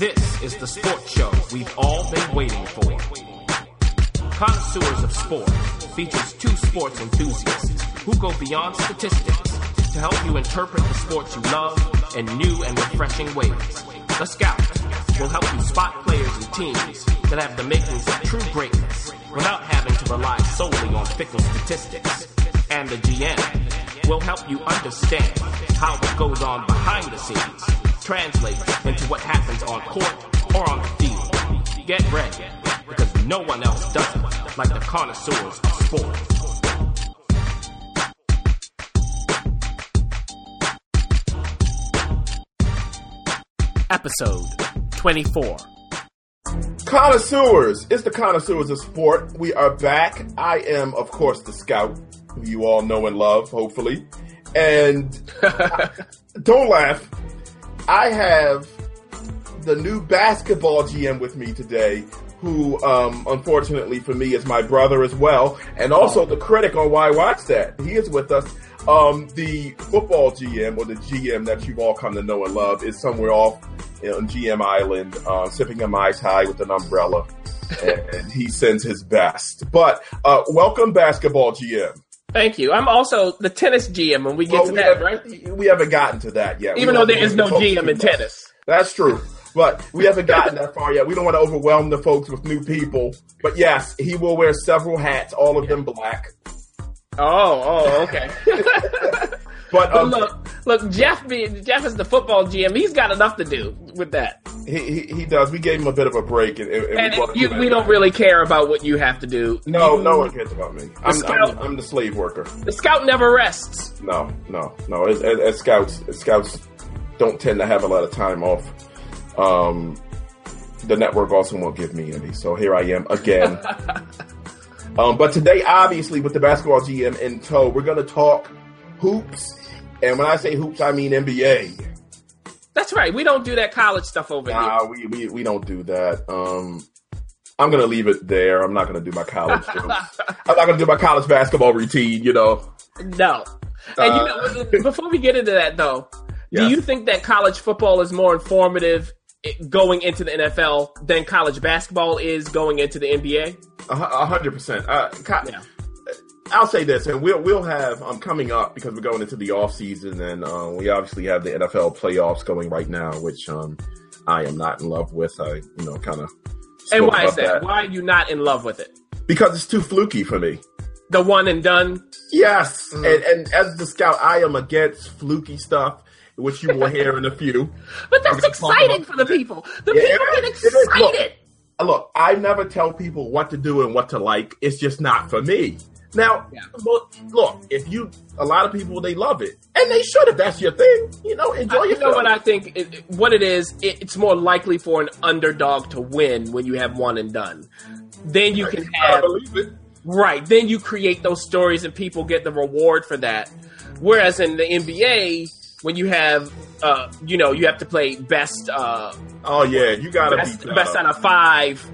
This is the sports show we've all been waiting for. Connoisseurs of Sport features two sports enthusiasts who go beyond statistics to help you interpret the sports you love in new and refreshing ways. The Scout will help you spot players and teams that have the makings of true greatness without having to rely solely on fickle statistics. And the GM will help you understand how it goes on behind the scenes translates into what happens on court or on the field. Get ready, because no one else does it like the connoisseurs of sport. Episode 24. Connoisseurs, it's the connoisseurs of sport. We are back. I am, of course, the scout, who you all know and love, hopefully. And don't laugh. I have the new basketball GM with me today, who, um, unfortunately for me, is my brother as well, and also the critic on Why Watch That. He is with us. Um, the football GM or the GM that you've all come to know and love is somewhere off on GM Island, uh, sipping a mai tai with an umbrella, and, and he sends his best. But uh, welcome, basketball GM. Thank you. I'm also the tennis GM when we get Well, to we, that, have, right? we haven't gotten to that yet. Even though there is no GM in tennis. That's true. But we haven't gotten that far yet. We don't want to overwhelm the folks with new people. But yes, he will wear several hats, all of them black. Oh, oh, okay. But But um, look, look, Jeff being Jeff is the football GM. He's got enough to do with that, he, he he does. We gave him a bit of a break, and, and, and we, you, we don't really care about what you have to do. No, You- no one cares about me. I'm, scout- I'm, I'm the slave worker. The scout never rests. No, no, no. As, as, as scouts, as scouts don't tend to have a lot of time off. Um, the network also won't give me any, so here I am again. um, but today, obviously, with the basketball GM in tow, we're going to talk hoops, and when I say hoops, I mean NBA. That's right. We don't do that college stuff over here. Nah, we, we we don't do that. Um, I'm gonna leave it there. I'm not gonna do my college. I'm not gonna do my college basketball routine. You know. No. And you know, before we get into that though, do Uh, Yes. you think that college football is more informative going into the NFL than college basketball is going into the NBA? A hu- a hundred percent. Co- Yeah. I'll say this, and we'll we'll have um coming up because we're going into the off season, and uh, we obviously have the NFL playoffs going right now, which um I am not in love with. I you know kind of And why is that? Why are you not in love with it? Because it's too fluky for me. The one and done. Yes, Mm-hmm. and and as the scout, I am against fluky stuff, which you will hear in a few. But that's exciting for the people. The Yeah, people it get is. It is. Look. excited. Look, I never tell people what to do and what to like. It's just not for me. Now, Yeah. look, if you, a lot of people, they love it. And they should if that's your thing. You know, enjoy you know what I think? It, what it is, it, it's more likely for an underdog to win when you have one and done. Then you can I have believe it. Right. Then you create those stories and people get the reward for that. Whereas in the NBA, when you have, uh, you know, you have to play best, uh, Oh, yeah, you gotta best, be best out of five.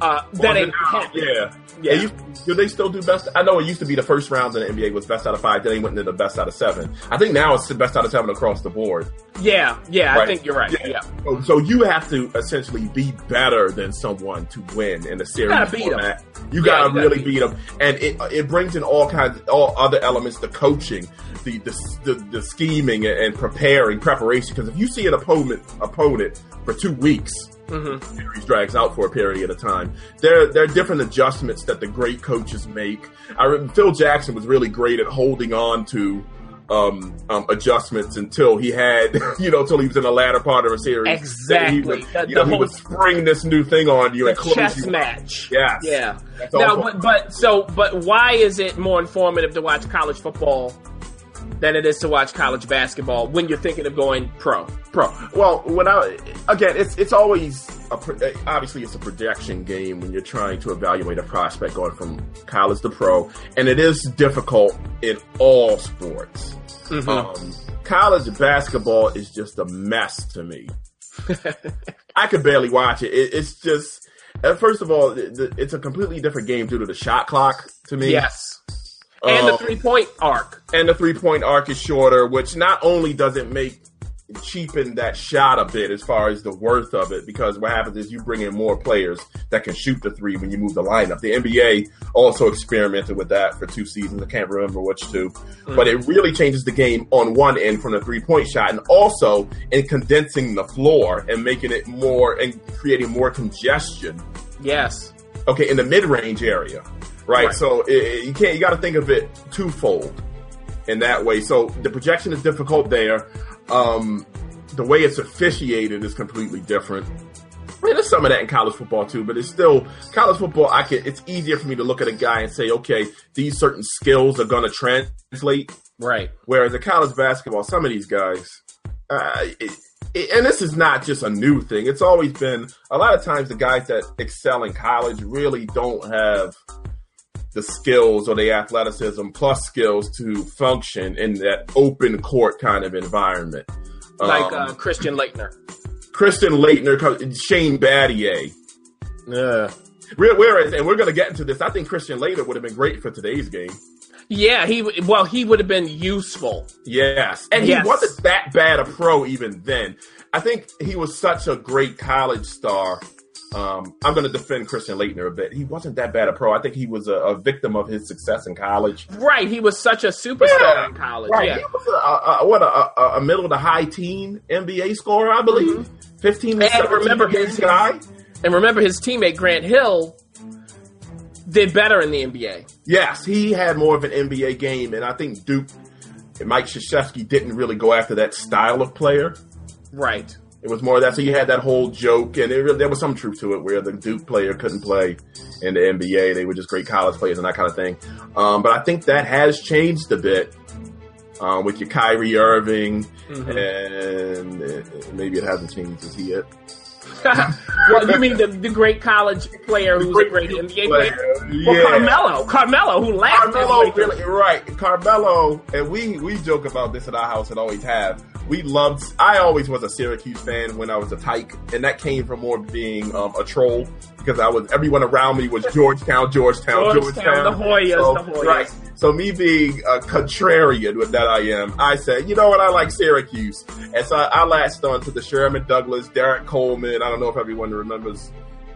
Uh, that ain't happening. Yeah. Yeah. Yeah. You, do they still do best? I know it used to be the first round in the NBA was best out of five. Then they went into the best out of seven. I think now it's the best out of seven across the board. Yeah, yeah, I think you're right. Yeah. So, so you have to essentially be better than someone to win in a series You gotta beat 'em. format. You Yeah, gotta you gotta really beat beat them, and it it brings in all kinds, all other elements, the coaching, the the the, the scheming and, and preparing, preparation. Because if you see an opponent opponent for two weeks, hmm series drags out for a period of time. There, there are different adjustments that the great coaches make. I re- Phil Jackson was really great at holding on to um, um, adjustments until he had, you know, until he was in the latter part of a series. Exactly. He would, The- you know, he would spring this new thing on you and close chess you. match. Yes. Yeah. That's Now, but, but so, but why is it more informative to watch college football than it is to watch college basketball when you're thinking of going pro? Pro. Well, when I again, it's it's always a, obviously it's a projection game when you're trying to evaluate a prospect going from college to pro, and it is difficult in all sports. Mhm. Um, college basketball is just a mess to me. I could barely watch it. it it's just, uh, first of all, it- it- it's a completely different game due to the shot clock to me. yes. And the Um, three point arc. and the three point arc is shorter, which not only does it make cheapen that shot a bit as far as the worth of it because what happens is you bring in more players that can shoot the three when you move the lineup. The NBA also experimented with that for two seasons. I can't remember which two, mm. but it really changes the game on one end from the three point shot and also in condensing the floor and making it more and creating more congestion. Yes. Okay, in the mid range area, right? right. So it, you can't. You got to think of it twofold in that way. So the projection is difficult there. Um, the way it's officiated is completely different. I mean, there's some of that in college football too, but it's still college football. I can. It's easier for me to look at a guy and say, okay, these certain skills are going to translate. Right. Whereas in college basketball, some of these guys, uh, it, it, and this is not just a new thing. It's always been a lot of times the guys that excel in college really don't have the skills or the athleticism plus skills to function in that open court kind of environment. Like um, uh, Christian Laettner. Christian Laettner, Shane Battier. Yeah. Whereas, and we're going to get into this, I think Christian Laettner would have been great for today's game. Yeah, he well, he would have been useful. Yes, and yes. he wasn't that bad a pro even then. I think he was such a great college star um, I'm going to defend Christian Laettner a bit. He wasn't that bad a pro. I think he was a, a victim of his success in college. Right. He was such a superstar yeah, in college. Right. Yeah. He was a, a what a, a, middle to high teen NBA scorer, I believe. Mm-hmm. 15 and remember his guy. And remember his teammate Grant Hill did better in the NBA. Yes, he had more of an NBA game, and I think Duke and Mike Krzyzewski didn't really go after that style of player. Right. It was more of that. So you had that whole joke, and it, there was some truth to it, where the Duke player couldn't play in the NBA. They were just great college players and that kind of thing. Um, but I think that has changed a bit um, with your Kyrie Irving, mm-hmm. and uh, maybe it hasn't changed. as yet. well, you mean the, the great college player who's great a great NBA player? player? Yeah. Carmelo, Carmelo, who laughed. Carmelo, really, right? Carmelo, and we we joke about this at our house and always have we loved. I always was a Syracuse fan when I was a tyke, and that came from more being um, a troll because I was everyone around me was Georgetown, Georgetown, Georgetown, Georgetown. the Hoyas, so, the Hoyas. Right. So me being a contrarian with that I am, I said, you know what, I like Syracuse, and so I, I latched on to the Sherman Douglas, Derrick Coleman. I don't know if everyone remembers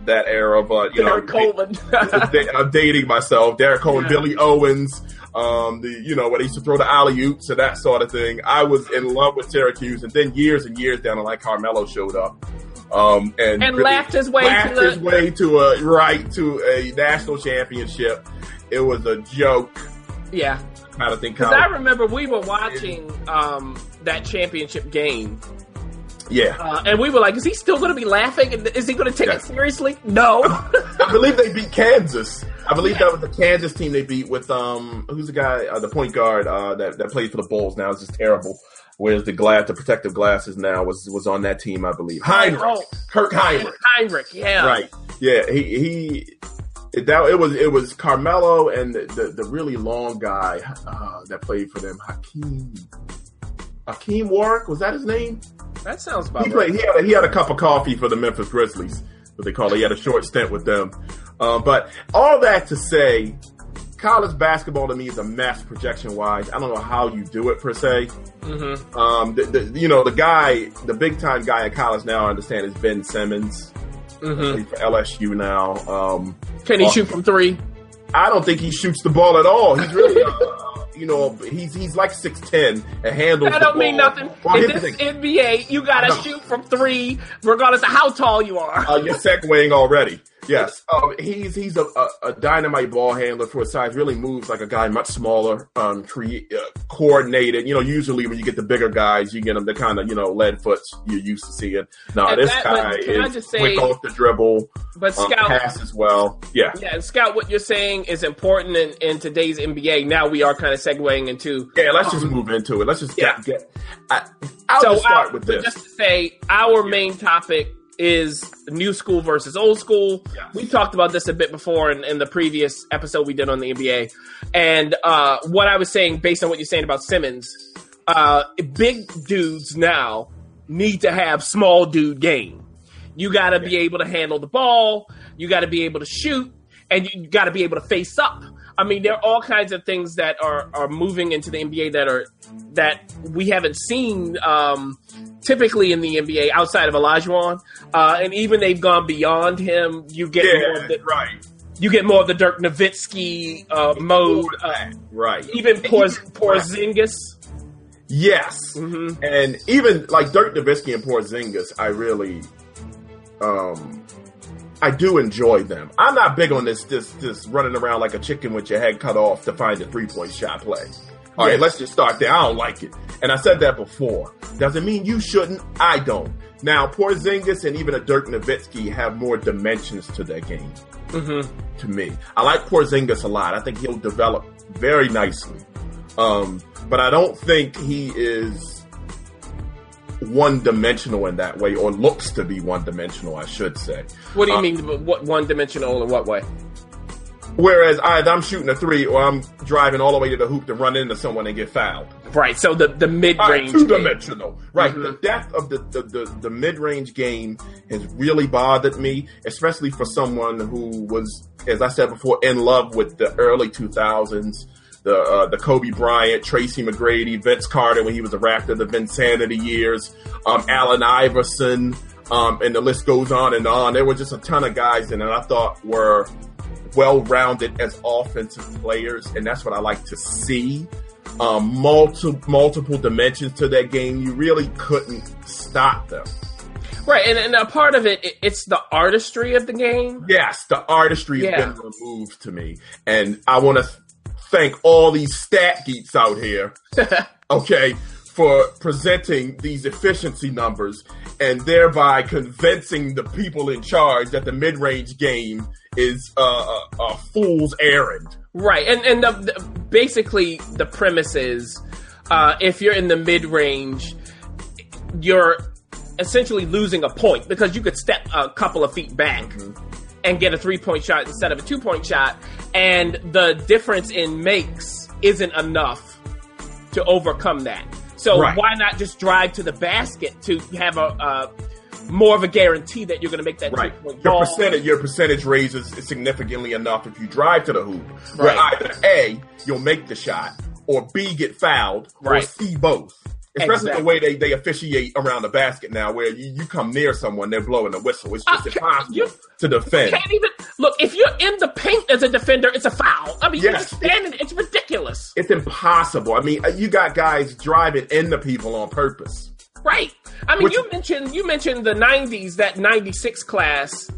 that era, but you Derrick know, Coleman. I'm dating myself. Derrick Coleman, yeah. Billy Owens um, the you know when they used to throw the alley oops and that sort of thing. I was in love with Syracuse, and then years and years down the line, Carmelo showed up. Um, and, and really laughed his way laughed to his the... way to a right to a national championship. It was a joke. Yeah, kind of thing. Because I remember we were watching um, that championship game. Yeah. Uh, and we were like, is he still going to be laughing? And Is he going to take yeah. it seriously? No. I believe they beat Kansas. I believe that was the Kansas team they beat with um who's the guy uh, the point guard uh, that that played for the Bulls now is just terrible. Whereas the glass, the protective glasses now was was on that team, I believe. Hinrich, oh, Kirk Hinrich. Hinrich, yeah, right, yeah. He he. It, that it was it was Carmelo and the the, the really long guy uh, that played for them, Hakim. Hakim Warrick was that his name? That sounds about he played, right. He had a, he had a cup of coffee for the Memphis Grizzlies, what they call it. He had a short stint with them. Um, but all that to say, college basketball to me is a mess projection wise. I don't know how you do it per se. Mm-hmm. Um, the, the, you know, the guy, the big time guy in college now, I understand, is Ben Simmons. Mm-hmm. for LSU now. Um, Can he uh, shoot from three? I don't think he shoots the ball at all. He's really, uh, you know, he's he's like six ten and handles. That don't mean nothing. In this NBA, you gotta shoot from three, regardless of how tall you are. Uh, you're segueing already. Yes, um, he's he's a, a, a, dynamite ball handler for his size. Really moves like a guy much smaller, um, uh, coordinated. You know, usually when you get the bigger guys, you get them the kind of you know lead foots you're used to seeing. No, this that, guy is say, quick off the dribble, but um, Scout pass as well. Yeah, yeah. And Scout, what you're saying is important in, in today's NBA. Now we are kind of segueing into. Yeah, let's just um, move into it. Let's just get yeah. get. I, I'll so start our, with this. Just to say, our main topic is new school versus old school. Yes. We talked about this a bit before in, in, the previous episode we did on the NBA. And uh, what I was saying, based on what you're saying about Simmons, uh, big dudes now need to have small dude game. You got to be able to handle the ball. You got to be able to shoot, and you got to be able to face up I mean, there are all kinds of things that are are moving into the NBA that are that we haven't seen um, typically in the NBA outside of Olajuwon, uh, and even they've gone beyond him. You get Yeah, more of the, right. you get more of the Dirk Nowitzki uh, mode. Uh, Right. even Porz, Porzingis. Yes. Mhm. And even like Dirk Nowitzki and Porzingis, I really, um, I do enjoy them. I'm not big on this, this, this running around like a chicken with your head cut off to find a three point shot play. All right, let's just start there. I don't like it, and I said that before. Doesn't mean you shouldn't. I don't. Now, Porzingis and even a Dirk Nowitzki have more dimensions to their game. Mm-hmm. to me. I like Porzingis a lot. I think he'll develop very nicely. Um, but I don't think he is one dimensional in that way, or looks to be one dimensional, I should say. What do you Uh, mean? What one dimensional in what way? Whereas either I'm shooting a three or I'm driving all the way to the hoop to run into someone and get fouled. Right. So the the mid range. two dimensional. Right. Mhm. The depth of the, the, the, the mid range game has really bothered me, especially for someone who was, as I said before, in love with the early 2000s. The, uh, the Kobe Bryant, Tracy McGrady, Vince Carter when he was a Raptor, the Vinsanity years, um, Allen Iverson, um, and the list goes on and on. There were just a ton of guys in it I thought were well rounded as offensive players, and that's what I like to see. Um, multiple multiple dimensions to that game. You really couldn't stop them. Right, and, and a part of it, it, it's the artistry of the game. Yes, the artistry has Yeah. been removed to me, and I want to thank all these stat geeks out here. okay, for presenting these efficiency numbers and thereby convincing the people in charge that the mid-range game is uh, a, a fool's errand. Right, and and the, the, basically the premise is, uh, if you're in the mid range, you're essentially losing a point because you could step a couple of feet back and get a three point shot instead of a two point shot, and the difference in makes isn't enough to overcome that. So Right. why not just drive to the basket to have a uh, more of a guarantee that you're going to make that Right. two point Your ball? percentage your percentage raises significantly enough if you drive to the hoop. Where Right. either A, you'll make the shot, or B, get fouled, or C, both. Especially Exactly. the way they, they officiate around the basket now, where you, you come near someone, they're blowing the whistle. It's just Uh, impossible you- to defend. can't even look if you're in the paint as a defender. It's a foul. I mean, you're just standing. It's ridiculous, It's impossible. I mean, uh, you got guys driving into people on purpose. right? I mean, Which- you mentioned you mentioned the '90s, that '96 class.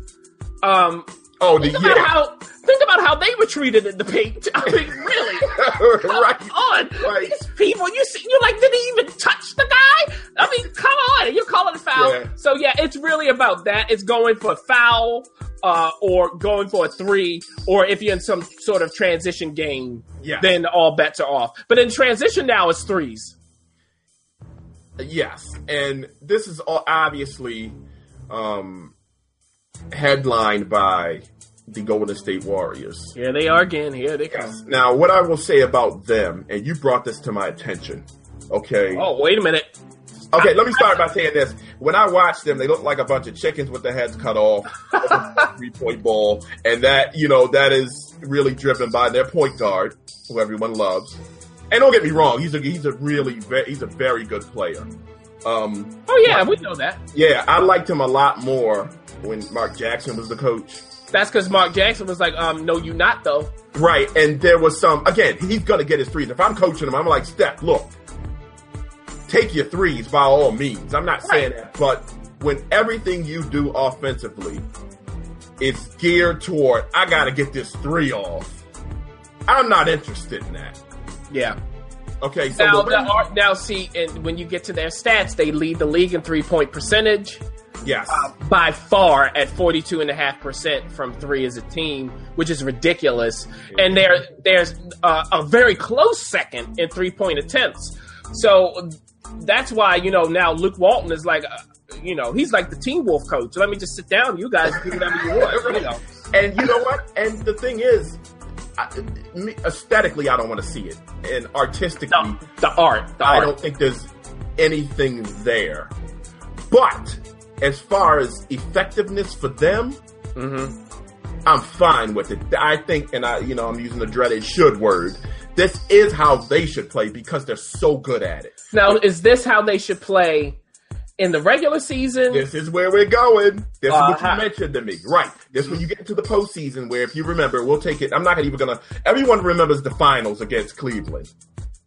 Um, Oh, the think about yeah, how think about how they were treated in the paint. I mean, really? right. Come on, Right. these people. You see, you're like, did he even touch the guy? I mean, come on, you're calling a foul. Yeah. So yeah, it's really about that. It's going for a foul. Uh, or going for a three, or if you're in some sort of transition game, Yeah. then all bets are off. But in transition now, it's threes. Yes, and this is all obviously um, headlined by the Golden State Warriors. Yeah, they are again. Here they come. Yes. Now, what I will say about them, and you brought this to my attention. Okay. Oh, wait a minute. Okay, let me start by saying this. When I watched them, they look like a bunch of chickens with their heads cut off, three point ball, and that you know that is really driven by their point guard, who everyone loves. And don't get me wrong, he's a he's a really he's a very good player. Um, Oh yeah, we know that. yeah, I liked him a lot more when Mark Jackson was the coach. That's because Mark Jackson was like, um, no, you not though. Right, and there was some again. He's gonna get his threes. If I'm coaching him, I'm like, Steph, look, take your threes by all means. I'm not saying that, but when everything you do offensively is geared toward, I gotta get this three off. I'm not interested in that. Yeah. Okay, so Now, the, now see, and when you get to their stats, they lead the league in three point percentage yes, by far at 42.5% from three as a team, which is ridiculous. And there, there's uh, a very close second in three point attempts. So that's why, you know, now Luke Walton is like, uh, you know, he's like the Teen Wolf coach. Let me just sit down. You guys do whatever you want. You know. and you know what? And the thing is, I, aesthetically, I don't want to see it, and artistically, The, the art. The I art. don't think there's anything there. But as far as effectiveness for them, hmm I'm fine with it. I think, and I, you know, I'm using the dreaded should word. This is how they should play because they're so good at it. Now, is this how they should play in the regular season? This is where we're going. This Uh, is what how- you mentioned to me. Right. This when you get into the postseason where if you remember, we'll take it. I'm not even gonna everyone remembers the finals against Cleveland.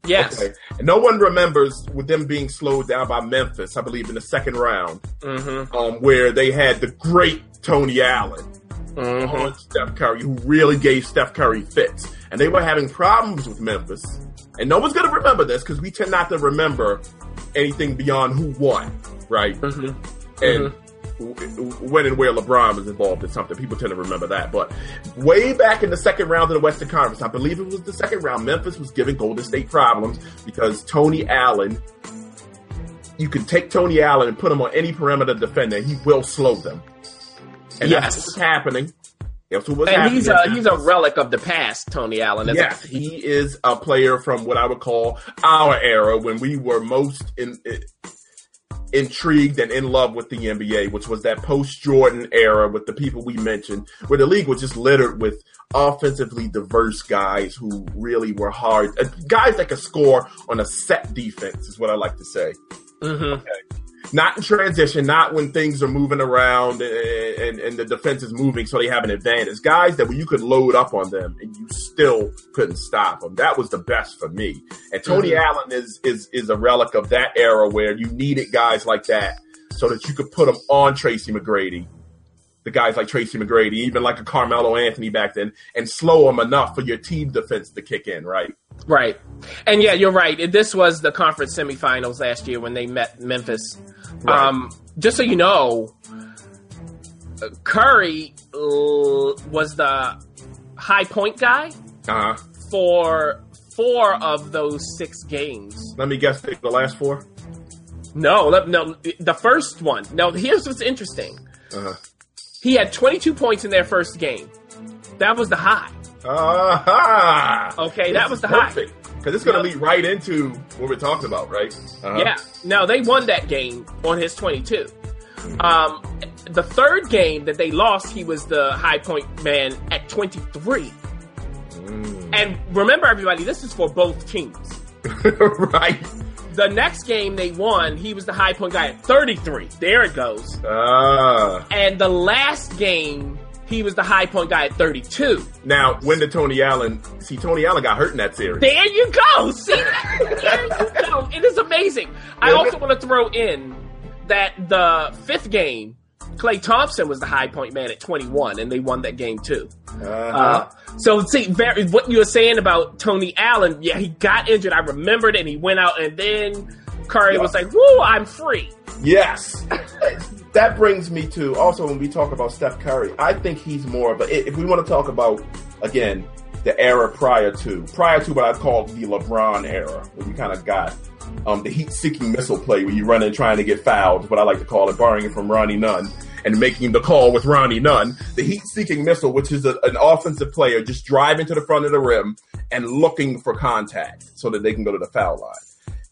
Yes. Okay. And no one remembers with them being slowed down by Memphis, I believe, in the second round, Mm-hmm. um, where they had the great Tony Allen Mm-hmm. on Steph Curry, who really gave Steph Curry fits. And they were having problems with Memphis. And no one's going to remember this because we tend not to remember anything beyond who won, right? Mm-hmm. And w- when and where LeBron was involved in something, people tend to remember that. But way back in the second round of the Western Conference, I believe it was the second round, Memphis was giving Golden State problems because Tony Allen. You can take Tony Allen and put him on any perimeter defender, he will slow them. And Yes. that's what's happening. That's what was And happening. he's a he's a relic of the past, Tony Allen. Yes, he is a player from what I would call our era when we were most in- intrigued and in love with the NBA, which was that post Jordan era with the people we mentioned, where the league was just littered with offensively diverse guys who really were hard, uh, guys that could score on a set defense, is what I like to say. Mm-hmm. Not in transition, not when things are moving around and, and, and the defense is moving so they have an advantage. Guys that you could load up on them and you still couldn't stop them. That was the best for me. And Tony mm-hmm. Allen is, is, is a relic of that era where you needed guys like that so that you could put them on Tracy McGrady. The guys like Tracy McGrady, even like a Carmelo Anthony back then, and slow them enough for your team defense to kick in, right? Right. And yeah, you're right. This was the conference semifinals last year when they met Memphis. Right. Um, just so you know, Curry uh, was the high point guy Uh huh. for four of those six games. Let me guess the last four. No, no, the first one. No, here's what's interesting. Uh huh. He had 22 points in their first game. That was the high. Aha! Okay, that was the high. perfect because it's going to Yep. lead right into what we're talking about, right? Uh-huh. Yeah. Now they won that game on his 22. Um, the third game that they lost, he was the high point man at 23. Mm. And remember, everybody, this is for both teams. right. The next game they won, he was the high point guy at 33. There it goes. Ah. And the last game, he was the high point guy at 32. Now, when did Tony Allen see? Tony Allen got hurt in that series. There you go. See? There you go. It is amazing. I also want to throw in that the fifth game, Klay Thompson was the high point man at 21, and they won that game too. Uh-huh. Uh, so see, very, what you were saying about Tony Allen, yeah, he got injured. I remembered, and he went out, and then Curry Yeah. was like, "Woo, I'm free." Yes. that brings me to also when we talk about Steph Curry, I think he's more But if we want to talk about, again, the era prior to, prior to what I call the LeBron era, where we kind of got um, the heat seeking missile play where you run in trying to get fouled, what I like to call it, borrowing it from Ronnie Nunn and making the call with Ronnie Nunn. The heat seeking missile, which is a, an offensive player just driving to the front of the rim and looking for contact so that they can go to the foul line.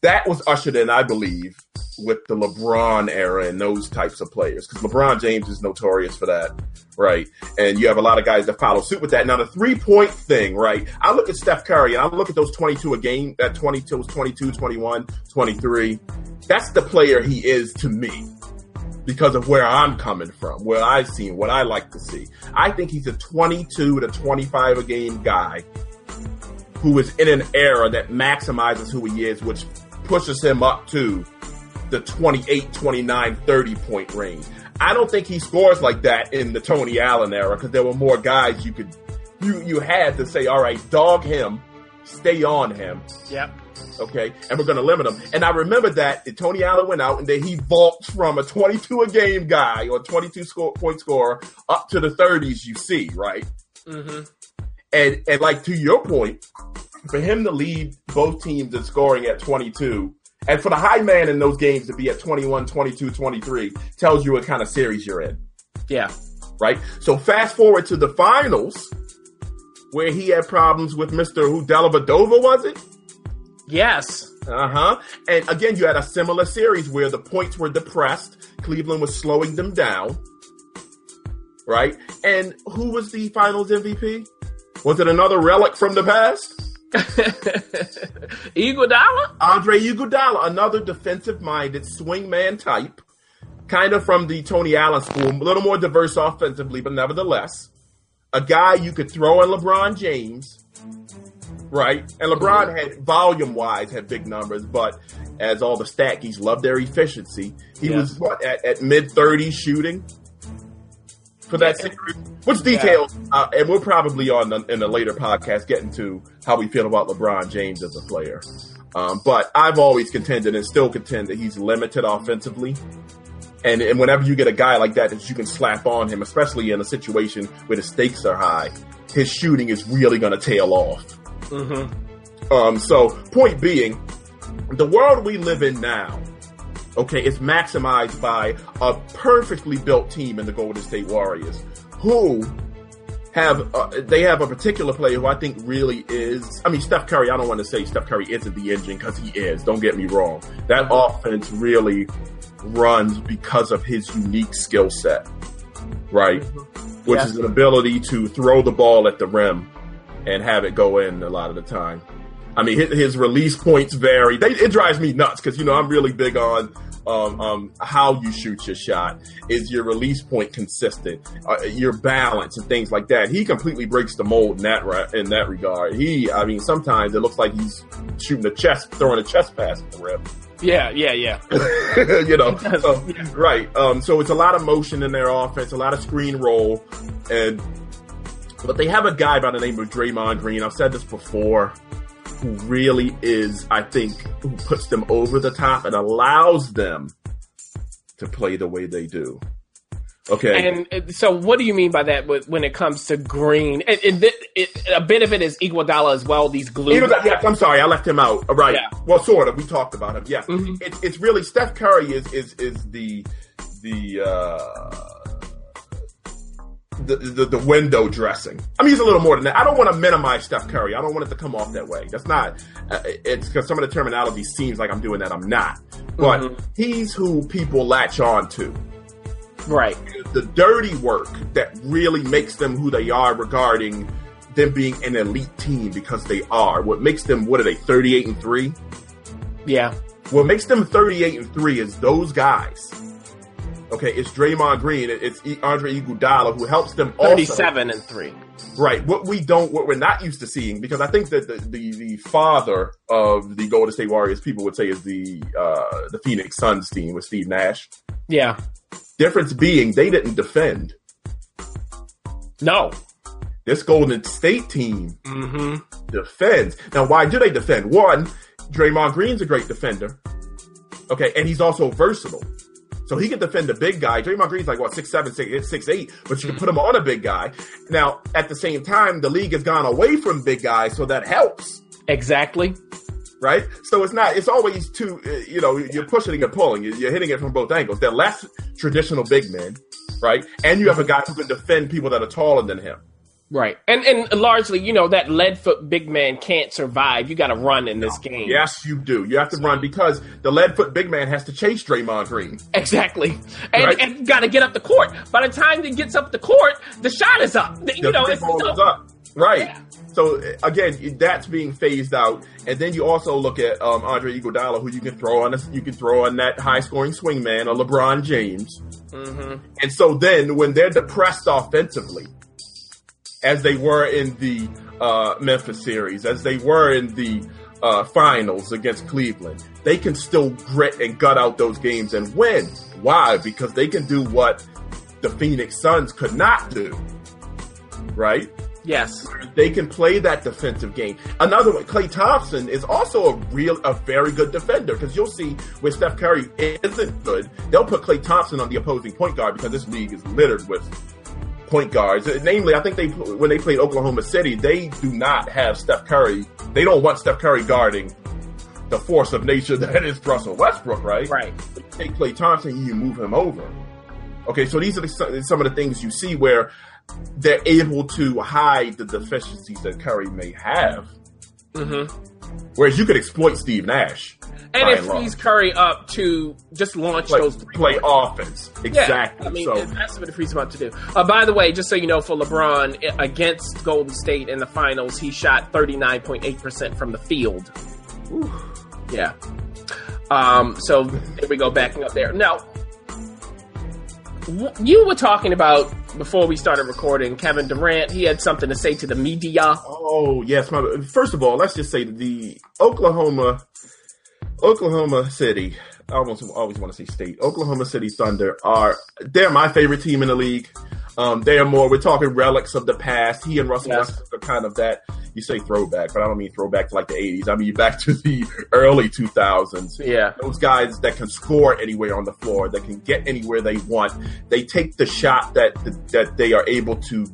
That was ushered in, I believe, with the LeBron era and those types of players because LeBron James is notorious for that, right? And you have a lot of guys that follow suit with that. Now the three point thing, right? I look at Steph Curry and I look at those 22 a game, that 22 was 22, 21, 23. That's the player he is to me because of where I'm coming from, where I've seen, what I like to see. I think he's a 22 to 25 a game guy who is in an era that maximizes who he is, which pushes him up to the 28, 29, 30 point range. I don't think he scores like that in the Tony Allen era because there were more guys you could, you, you had to say, all right, dog him, stay on him, Yep. okay, and we're going to limit him. And I remember that that Tony Allen went out and then he vaults from a 22 a game guy or 22 score, point scorer up to the 30s. You see, right? Mm-hmm. And and like to your point, for him to lead both teams in scoring at 22, and for the high man in those games to be at 21, 22, 23, tells you what kind of series you're in, Yeah. right? So fast forward to the finals, where he had problems with Mr. Who Dellavedova, was it? Yes. Uh huh. And again, you had a similar series where the points were depressed. Cleveland was slowing them down. right? And who was the Finals MVP? Was it another relic from the past? Iguodala, Andre Iguodala, another defensive-minded swingman type, kind of from the Tony Allen school, a little more diverse offensively, but nevertheless, a guy you could throw in LeBron James, right? And LeBron had volume-wise had big numbers, but as all the stackies love their efficiency, he Yeah. was what at, at mid 30s shooting for that series. Which details, uh, and we'll probably on the, in a later podcast getting to how we feel about LeBron James as a player. Um, but I've always contended and still contend that he's limited offensively. And, and whenever you get a guy like that that you can slap on him, especially in a situation where the stakes are high, his shooting is really going to tail off. Um, so, point being, the world we live in now, okay, is maximized by a perfectly built team in the Golden State Warriors who have uh, they have a particular player who I think really is. I mean, Steph Curry. I don't want to say Steph Curry isn't the engine because he is. Don't get me wrong. That offense really runs because of his unique skill set, right? Which Yeah. is an ability to throw the ball at the rim and have it go in a lot of the time. I mean, his, his release points vary. They, it drives me nuts because you know I'm really big on um, um, how you shoot your shot. Is your release point consistent? Uh, your balance and things like that. He completely breaks the mold in that re- in that regard. He, I mean, sometimes it looks like he's shooting a chest, throwing a chest pass at the rim. yeah, yeah, yeah. you know, so- yeah. right. Um, so it's a lot of motion in their offense, a lot of screen roll, and but they have a guy by the name of Draymond Green. I've said this before, who really is, I think, who puts them over the top and allows them to play the way they do. Okay. And so, what do you mean by that when it comes to Green? And, and th- it, a bit of it is Iguodala as well. These glue. That- yeah, I'm sorry, I left him out. Right. Yeah. Well, sort of. We talked about him. Yeah. Mhm. It, it's really Steph Curry is is is the the uh the, the the window dressing. I mean, he's a little more than that. I don't want to minimize Steph Curry. I don't want it to come off that way. That's not. Uh, it's because some of the terminology seems like I'm doing that. I'm not. But Mhm. he's who people latch on to right. the dirty work that really makes them who they are regarding them being an elite team because they are. What makes them what are they, 38 and 3? Yeah. What makes them 38 and 3 is those guys. Okay, it's Draymond Green, it's Andre Iguodala who helps them also. Thirty-seven and three. Right. What we don't, what we're not used to seeing, because I think that the, the, the father of the Golden State Warriors, people would say is the, uh, the Phoenix Suns team with Steve Nash. Yeah. Difference being they didn't defend. No. This Golden State team Mm-hmm. defends. Now, why do they defend? One, Draymond Green's a great defender. Okay, and he's also versatile. So he can defend a big guy. Draymond Green's like what six seven, six six eight, but you can put him on a big guy. Now, at the same time, the league has gone away from big guys, so that helps, Exactly. right? So it's not. It's always two. uh, You know, you're pushing and pulling. You're hitting it from both angles. They're less traditional big men, right? And you have a guy who can defend people that are taller than him. Right. And and largely, you know, that lead foot big man can't survive. You got to run in this game. Yes, you do. You have to run because the lead foot big man has to chase Draymond Green. Exactly. And, Right. and got to get up the court. By the time he gets up the court, the shot is up. You The know, it's up. Right. Yeah. So uh, again, that's being phased out, and then you also look at um, Andre Iguodala, who you can throw on. A, you can throw on that high-scoring swingman, or LeBron James. Mm-hmm. And so then, when they're depressed offensively, as they were in the uh, Memphis series, as they were in the uh, finals against Cleveland, they can still grit and gut out those games and win. Why? Because they can do what the Phoenix Suns could not do. Right? Yes. They can play that defensive game. Another one, Klay Thompson is also a real, a very good defender because you'll see where Steph Curry isn't good, they'll put Klay Thompson on the opposing point guard because this league is littered with point guards. Namely, I think they when they played Oklahoma City, they do not have Steph Curry. They don't want Steph Curry guarding the force of nature that is Russell Westbrook, right? Right. You take Klay Thompson, you move him over. Okay, so these are the, some of the things you see where they're able to hide the deficiencies that Curry may have Mm-hmm. Whereas you could exploit Steve Nash. And it frees Curry up to just launch play, those three play points. offense. Yeah, Exactly. I mean, so that's what it frees him up to do. Uh, by the way, just so you know, for LeBron against Golden State in the finals, he shot 39.8% from the field. Yeah. Um, so there we go, backing up there. Now, you were talking about before we started recording Kevin Durant. He had something to say to the media. Oh yes, my first of all, let's just say the Oklahoma, Oklahoma City. I almost always want to say state. Oklahoma City Thunder are they're my favorite team in the league. Um, they are more. We're talking relics of the past. He and Russell Yes. Westbrook are kind of that. You say throwback, but I don't mean throwback to like the '80s. I mean back to the early 2000s. Yeah. those guys that can score anywhere on the floor, that can get anywhere they want. They take the shot that that they are able to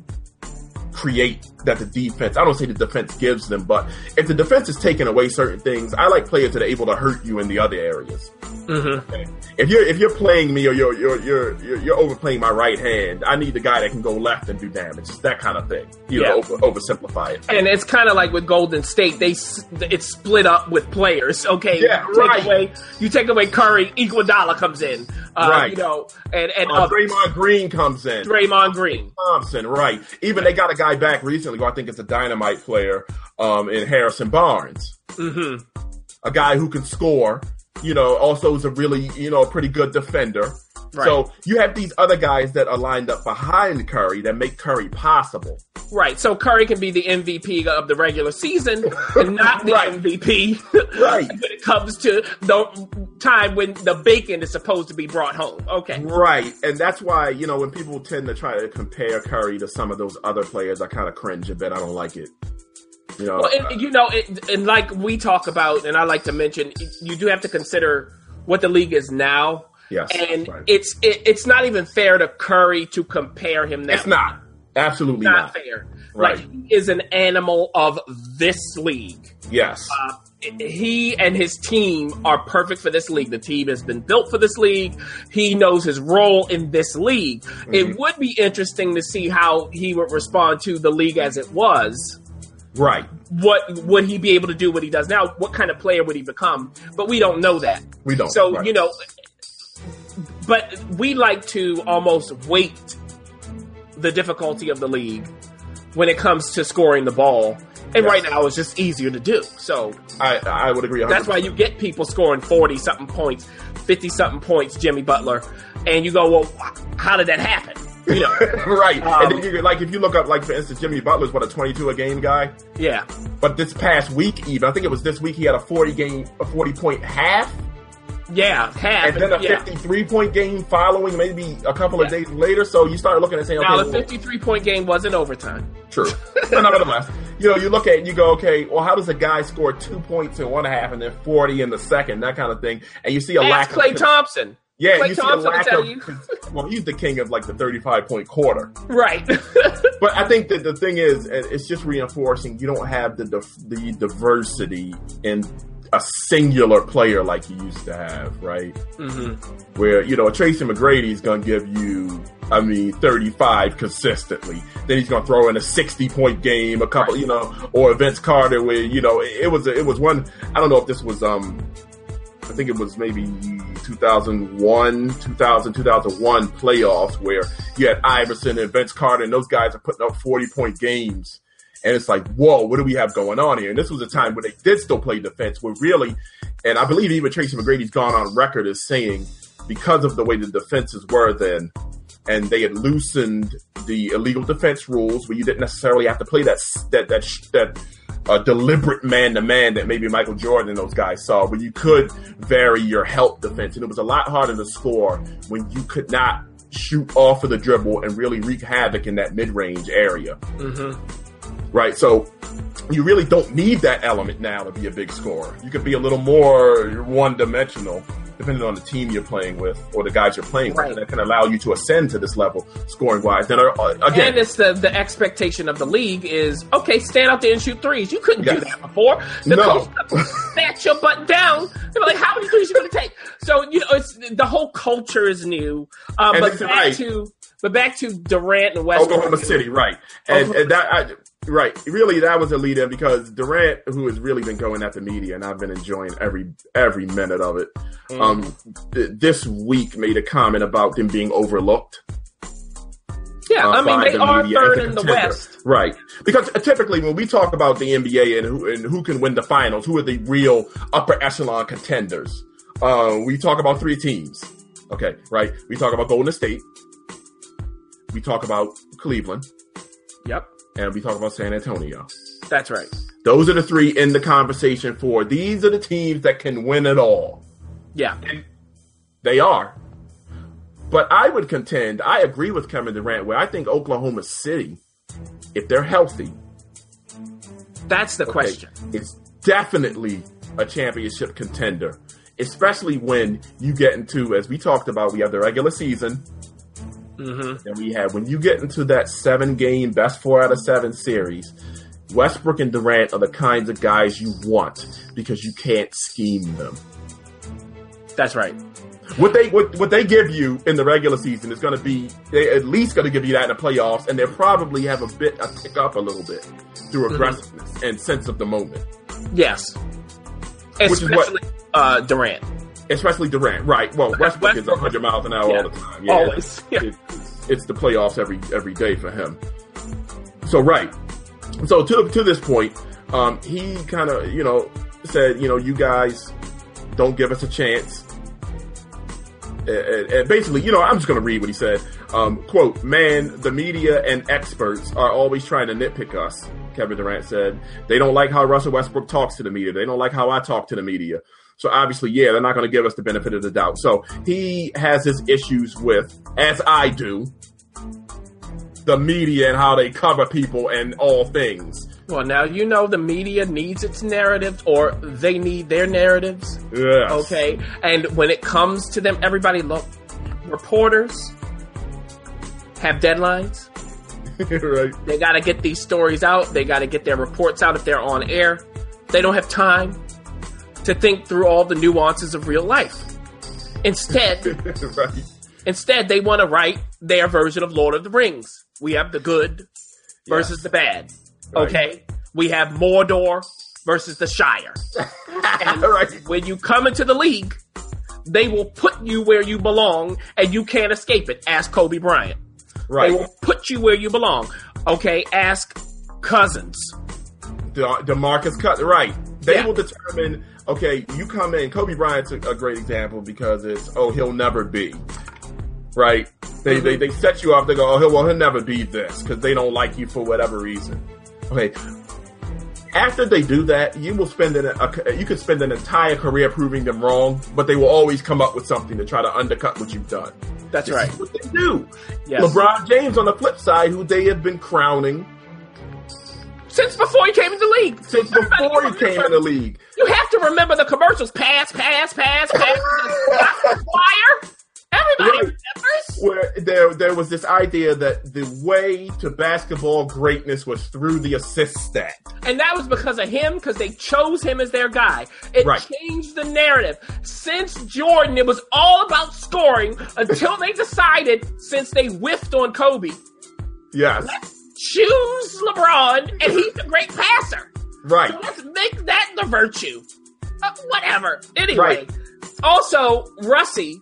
create that the defense. I don't say the defense gives them, but if the defense is taking away certain things, I like players that are able to hurt you in the other areas. Mm-hmm. If you're if you're playing me or you're you're you're you're, you're overplaying my right hand, I need the guy that can go left and do damage. It's that kind of thing. You know, over, oversimplify it. And it's kind of like with Golden State, they it's split up with players. Okay, Yeah, you take right. away you take away Curry, Iguodala comes in, uh, Right. You know, and and uh, Draymond Green comes in. Draymond Green. Thompson, right? Even they got a guy back recently. Who I think it's a dynamite player um, in Harrison Barnes. hmm a guy who can score. You know, also is a really, you know, a pretty good defender. Right. So you have these other guys that are lined up behind Curry that make Curry possible. Right. So Curry can be the MVP of the regular season and not the Right. MVP Right. when it comes to the time when the bacon is supposed to be brought home. Okay. Right. And that's why, you know, when people tend to try to compare Curry to some of those other players, I kind of cringe a bit. I don't like it. You know, Well, and, you know, it, and like we talk about, and I like to mention, you do have to consider what the league is now. Yes, and right. it's it, it's not even fair to Curry to compare him now. it's not. Absolutely not, not. fair. Right. Like he is an animal of this league. Yes. Uh, he and his team are perfect for this league. The team has been built for this league. He knows his role in this league. Mm-hmm. It would be interesting to see how he would respond to the league as it was. right. What would he be able to do? What he does now? What kind of player would he become? But we don't know that. We don't. So right. you know, but we like to almost weight the difficulty of the league when it comes to scoring the ball. And Yes. right now, it's just easier to do. So I, I would agree. 100. that's why you get people scoring 40 something points, 50 something points, Jimmy Butler. And you go, well, how did that happen? You know, right. Um, and then you could- like if you look up like for instance Jimmy Butler's what a 22 a game guy. yeah. But this past week, even I think it was this week, he had a forty game, a forty point half, Yeah, half. and then a yeah. fifty three point game following, maybe a couple of Yeah. days later. So you start looking and saying, Now, okay, the well, 53 point game wasn't overtime. true. but nevertheless, you know, you look at it and you go, okay, well, how does a guy score two points in one half and then forty in the second, that kind of thing, and you see a lack Klay of Thompson. yeah, Klay you see a Thompson lack of you. well, he's the king of like the thirty five point quarter. Right. But I think that the thing is, it's just reinforcing you don't have the the diversity in a singular player like you used to have, right? hmm Where you know a Tracy McGrady's gonna give you, I mean, thirty five consistently. Then he's gonna throw in a sixty point game, a couple, you know, or Vince Carter, where you know it, it was it was one. I don't know if this was um. I think it was maybe 2001, 2000, 2001 playoffs where you had Iverson and Vince Carter and those guys are putting up 40 point games. And it's like, whoa, what do we have going on here? And this was a time when they did still play defense, where really, and I believe even Tracy McGrady's gone on record as saying, because of the way the defenses were then, and they had loosened the illegal defense rules where you didn't necessarily have to play that that that that uh, deliberate man to man that maybe Michael Jordan and those guys saw, where you could vary your help defense, and it was a lot harder to score when you could not shoot off of the dribble and really wreak havoc in that mid range area. hmm Right, so you really don't need that element now to be a big scorer. You could be a little more one dimensional, depending on the team you're playing with or the guys you're playing Right. with, that can allow you to ascend to this level scoring wise. Then uh, again, And it's the, the expectation of the league is okay, stand out there and shoot threes. You couldn't do that before. The No. coach sat your butt down. They were like, "How many threes you going to take?" So you know, it's the whole culture is new. And but back right. to but back to Durant and Westbrook. Oklahoma City, right? And, Oklahoma- and that I, Right. Really, that was a lead in because Durant, who has really been going at the media, and I've been enjoying every every minute of it. Mm-hmm. Um, th- this week made a comment about them being overlooked. Yeah, uh, I mean they the are third in the. West. Right. Because typically when we talk about the NBA and who and who can win the finals, who are the real upper echelon contenders? Uh, we talk about three teams. Okay, right. We talk about Golden State. We talk about Cleveland, Yep, and we talk about San Antonio. that's right. Those are the three in the conversation for these are the teams that can win it all. Yeah, They are. But I would contend, I agree with Kevin Durant, where I think Oklahoma City, if they're healthy, that's the okay, question. is definitely a championship contender. Especially when you get into, as we talked about, we have the regular season, Mm-hmm. and we have when you get into that seven game best four out of seven series. Westbrook and Durant are the kinds of guys you want because you can't scheme them. That's right. What they what, what they give you in the regular season is going to be they at least going to give you that in the playoffs, and they'll probably have a bit a pick up a little bit through aggressiveness and sense of the moment, Yes, which is what- uh, Durant. Especially Durant. Right? Well, Westbrook, is Westbrook- 100 miles an hour Yeah. all the time. Yeah, Always. Yeah. It- it's, it's the playoffs every every day for him. So right. So to to this point, um, he kind of you know said you know you guys don't give us a chance. And, and- and basically, you know, I'm just going to read what he said. Um, quote, man, the media and experts are always trying to nitpick us, Kevin Durant said. They don't like how Russell Westbrook talks to the media. They don't like how I talk to the media. So obviously, yeah, they're not going to give us the benefit of the doubt. So he has his issues with, as I do, the media and how they cover people and all things. Well, now you know the media needs its narratives, or they need their narratives. Yes. Okay, and when it comes to them, everybody look. Reporters have deadlines. right. They got to get these stories out. They got to get their reports out if they're on air. They don't have time to think through all the nuances of real life. Instead, right. instead they want to write their version of Lord of the Rings. We have the good versus Yes. the bad. Right. Okay, we have Mordor versus the Shire. And right. when you come into the league, they will put you where you belong, and you can't escape it. Ask Kobe Bryant. Right. They will put you where you belong. Okay, ask Cousins. De- Demarcus Cut right. They Yeah. will determine. Okay, you come in. Kobe Bryant's a, a great example because it's oh he'll never be, right? They they, mm-hmm. they set you up. They go oh he'll well he'll never be this because they don't like you for whatever reason. Okay. After they do that, you will spend an, a, you could spend an entire career proving them wrong, but they will always come up with something to try to undercut what you've done. That's This right. is what they do. Yes. LeBron James on the flip side, who they have been crowning Since before he came in the league. since before he came in the league. You have to remember the commercials. Pass, pass, pass, pass. Wire. Everybody remembers. where there there was this idea that the way to basketball greatness was through the assist stat. And that was because of him, because they chose him as their guy. It Right. changed the narrative. Since Jordan, it was all about scoring until they decided, since they whiffed on Kobe, Yes, choose LeBron, and he's a great passer. right. So let's make that the virtue. Uh, whatever. Anyway. Right. Also, Russie,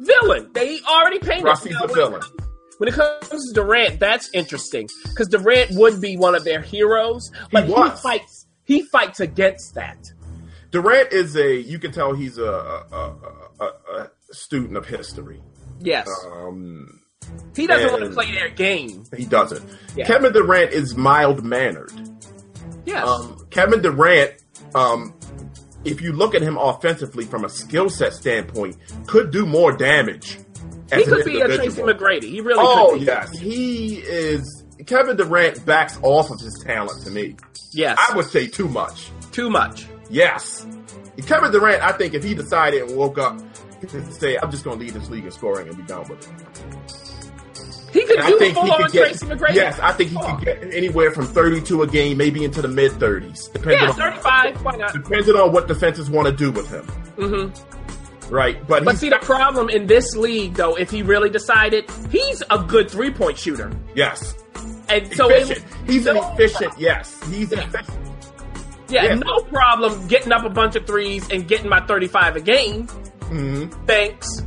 villain. They already painted Russie's a when it villain. comes- When it comes to Durant, that's interesting because Durant would be one of their heroes, but he, was. fights. He fights against that. Durant is a you can tell he's a a, a, a, a student of history. Yes, Um, he doesn't want to play their game. he doesn't. Yeah. Kevin Durant is mild mannered. Yes, Um, Kevin Durant, um, if you look at him offensively from a skill set standpoint, could do more damage. he could be a Tracy. McGrady. He really Oh could be. yes, he is. Kevin Durant backs off of his talent to me. Yes, I would say too much. too much. Yes, Kevin Durant. I think if he decided and woke up to say, "I'm just going to lead this league in scoring and be done with it," He could And do I full on get. Tracy McGrady. Yes, I think he Oh. could get anywhere from 32 a game, maybe into the mid 30s, depending Yeah, on thirty-five. Why not? depending on what defenses want to do with him. Mm-hmm. Right, but, But see, the problem in this league, though, if he really decided, he's a good three-point shooter. yes, and so it, he's an efficient. Yes, he's Yeah. efficient. Yeah, Yeah. no problem getting up a bunch of threes and getting my 35 a game. Mhm. Thanks.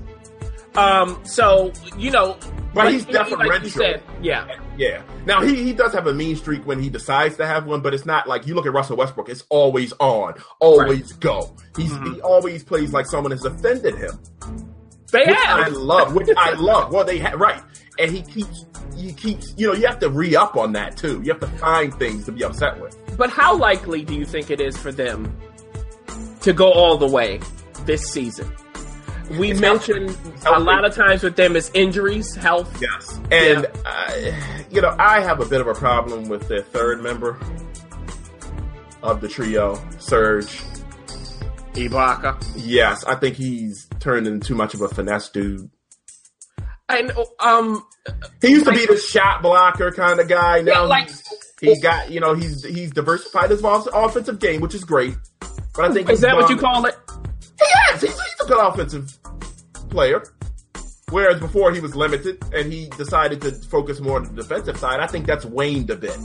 Um, so, you know, But like- he's like you deferential. said, yeah. Yeah. Now he he does have a mean streak when he decides to have one, but it's not like you look at Russell Westbrook. It's always on, always go. He's Mm-hmm. he always plays like someone has offended him, They which I love. Which I love. Well, they have right, and he keeps he keeps you know you have to re up on that too. You have to find things to be upset with. But how likely do you think it is for them to go all the way this season? We It's mentioned healthy. It's a lot of times with them is injuries, health. Yes, and uh, you know I have a bit of a problem with the third member of the trio, Serge. Ibaka. Yes, I think he's turned into too much of a finesse dude. And um He used to be the shot blocker kind of guy. Now Yeah, like- he's, he got you know he's he's diversified his off- offensive game, which is great. But I think is that what you call it? Good offensive player. Whereas before he was limited and he decided to focus more on the defensive side. I think that's waned a bit.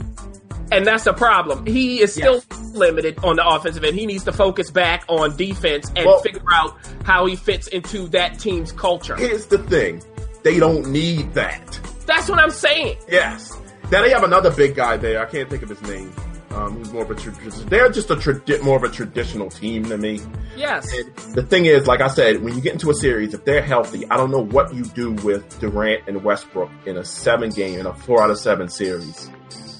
And that's a problem. He is still Yes. limited on the offensive end. He needs to focus back on defense and Well- figure out how he fits into that team's culture. Here's the thing: they don't need that. That's what I'm saying. Yes. Now they have another big guy there. I can't think of his name. Um, who's more of a tra- they're just a tradi- more of a traditional team than me. Yes. And the thing is, like I said, when you get into a series, if they're healthy, I don't know what you do with Durant and Westbrook in a seven game, in a four out of seven series.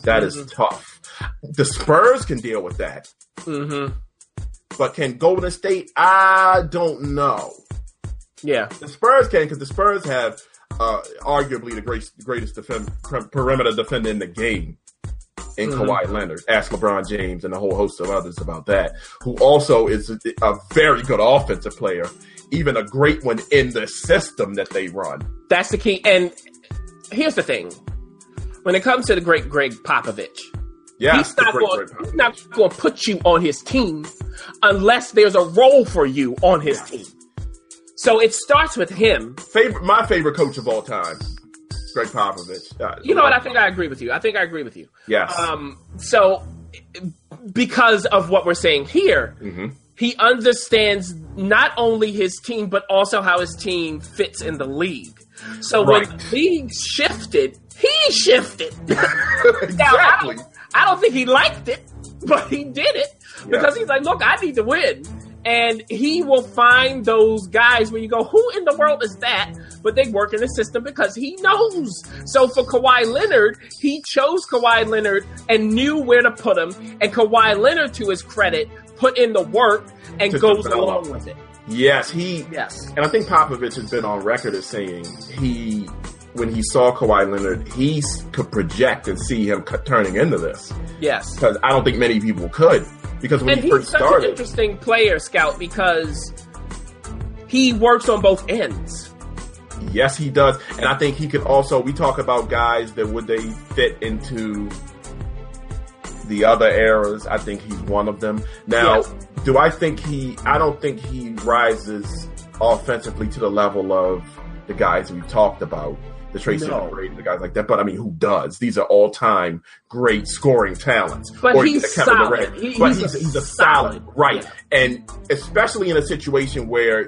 That is tough. The Spurs can deal with that, hmm but can Golden State? I don't know. Yeah. The Spurs can because the Spurs have uh, arguably the great, greatest defend, perimeter defender in the game in Mhm. Kawhi Leonard. Ask LeBron James and a whole host of others about that. Who also is a, a very good offensive player, even a great one in the system that they run. That's the key. And here's the thing. When it comes to the great Gregg Popovich, Yes, he's not going. He's not going to put you on his team unless there's a role for you on his team. So it starts with him. Favorite, my favorite coach of all time, Gregg Popovich. Uh, You know what? I think I agree with you. I think I agree with you. Yes. Um, so because of what we're saying here, Mhm. he understands not only his team but also how his team fits in the league. So when Right. the league shifted, he shifted. Now, I exactly. don't, I don't think he liked it, but he did it because he's like, look, I need to win. And he will find those guys when you go, who in the world is that? But they work in the system because he knows. So for Kawhi Leonard, he chose Kawhi Leonard and knew where to put him. And Kawhi Leonard, to his credit, put in the work and To goes along with it. Yes, he Yes. And I think Popovich has been on record as saying he, when he saw Kawhi Leonard, he could project and see him turning into this. Yes. Because I don't think many people could. Because when and he he's first such an started, interesting player, Scout, because he works on both ends. yes, he does. And I think he could also. We talk about guys that would they fit into the other eras. I think he's one of them. Now, Yes. do I think he? I don't think he rises offensively to the level of the guys we've talked about. The Tracy No. McGrady, the guys like that, but I mean, who does? These are all-time great scoring talents. But Or he's Kevin solid. Durant. He- but he's he's, a he's a solid, solid. right? Yeah. And especially in a situation where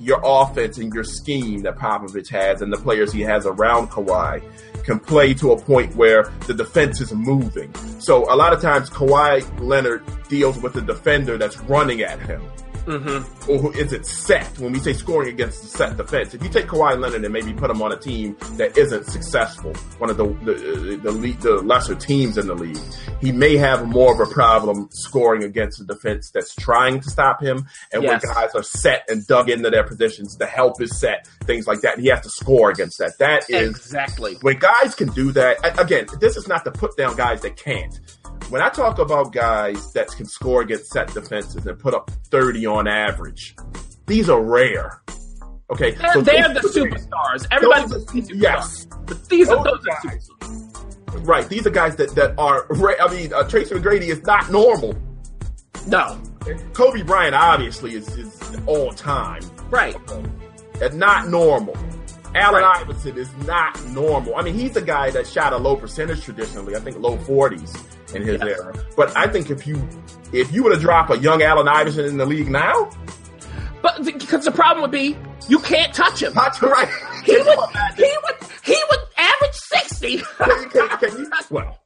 your offense and your scheme that Popovich has and the players he has around Kawhi can play to a point where the defense is moving. So a lot of times Kawhi Leonard deals with the defender that's running at him. Mm-hmm. Or is it set? When we say scoring against the set defense, if you take Kawhi Leonard and maybe put him on a team that isn't successful, one of the the the, league, the lesser teams in the league, he may have more of a problem scoring against the defense that's trying to stop him, and Yes. when guys are set and dug into their positions, the help is set, things like that. And he has to score against that. That is Exactly. when guys can do that, again, this is not to put down guys that can't. When I talk about guys that can score against set defenses and put up 30 on average, these are rare. Okay. They're, so they're the superstars. Everybody's Those a are- superstar. yes. But these are Those those are are guys. superstars. Right. These are guys that, that are rare. I mean, uh, Tracy McGrady is not normal. No. Kobe Bryant obviously is, is all time. Right. And not normal. Allen Right. Iverson is not normal. I mean, he's a guy that shot a low percentage traditionally. I think low forties in his era. But I think if you if you were to drop a young Allen Iverson in the league now, But because the problem would be you can't touch him. that's right. He would, he would, he would average sixty. Can you- can- can you- well,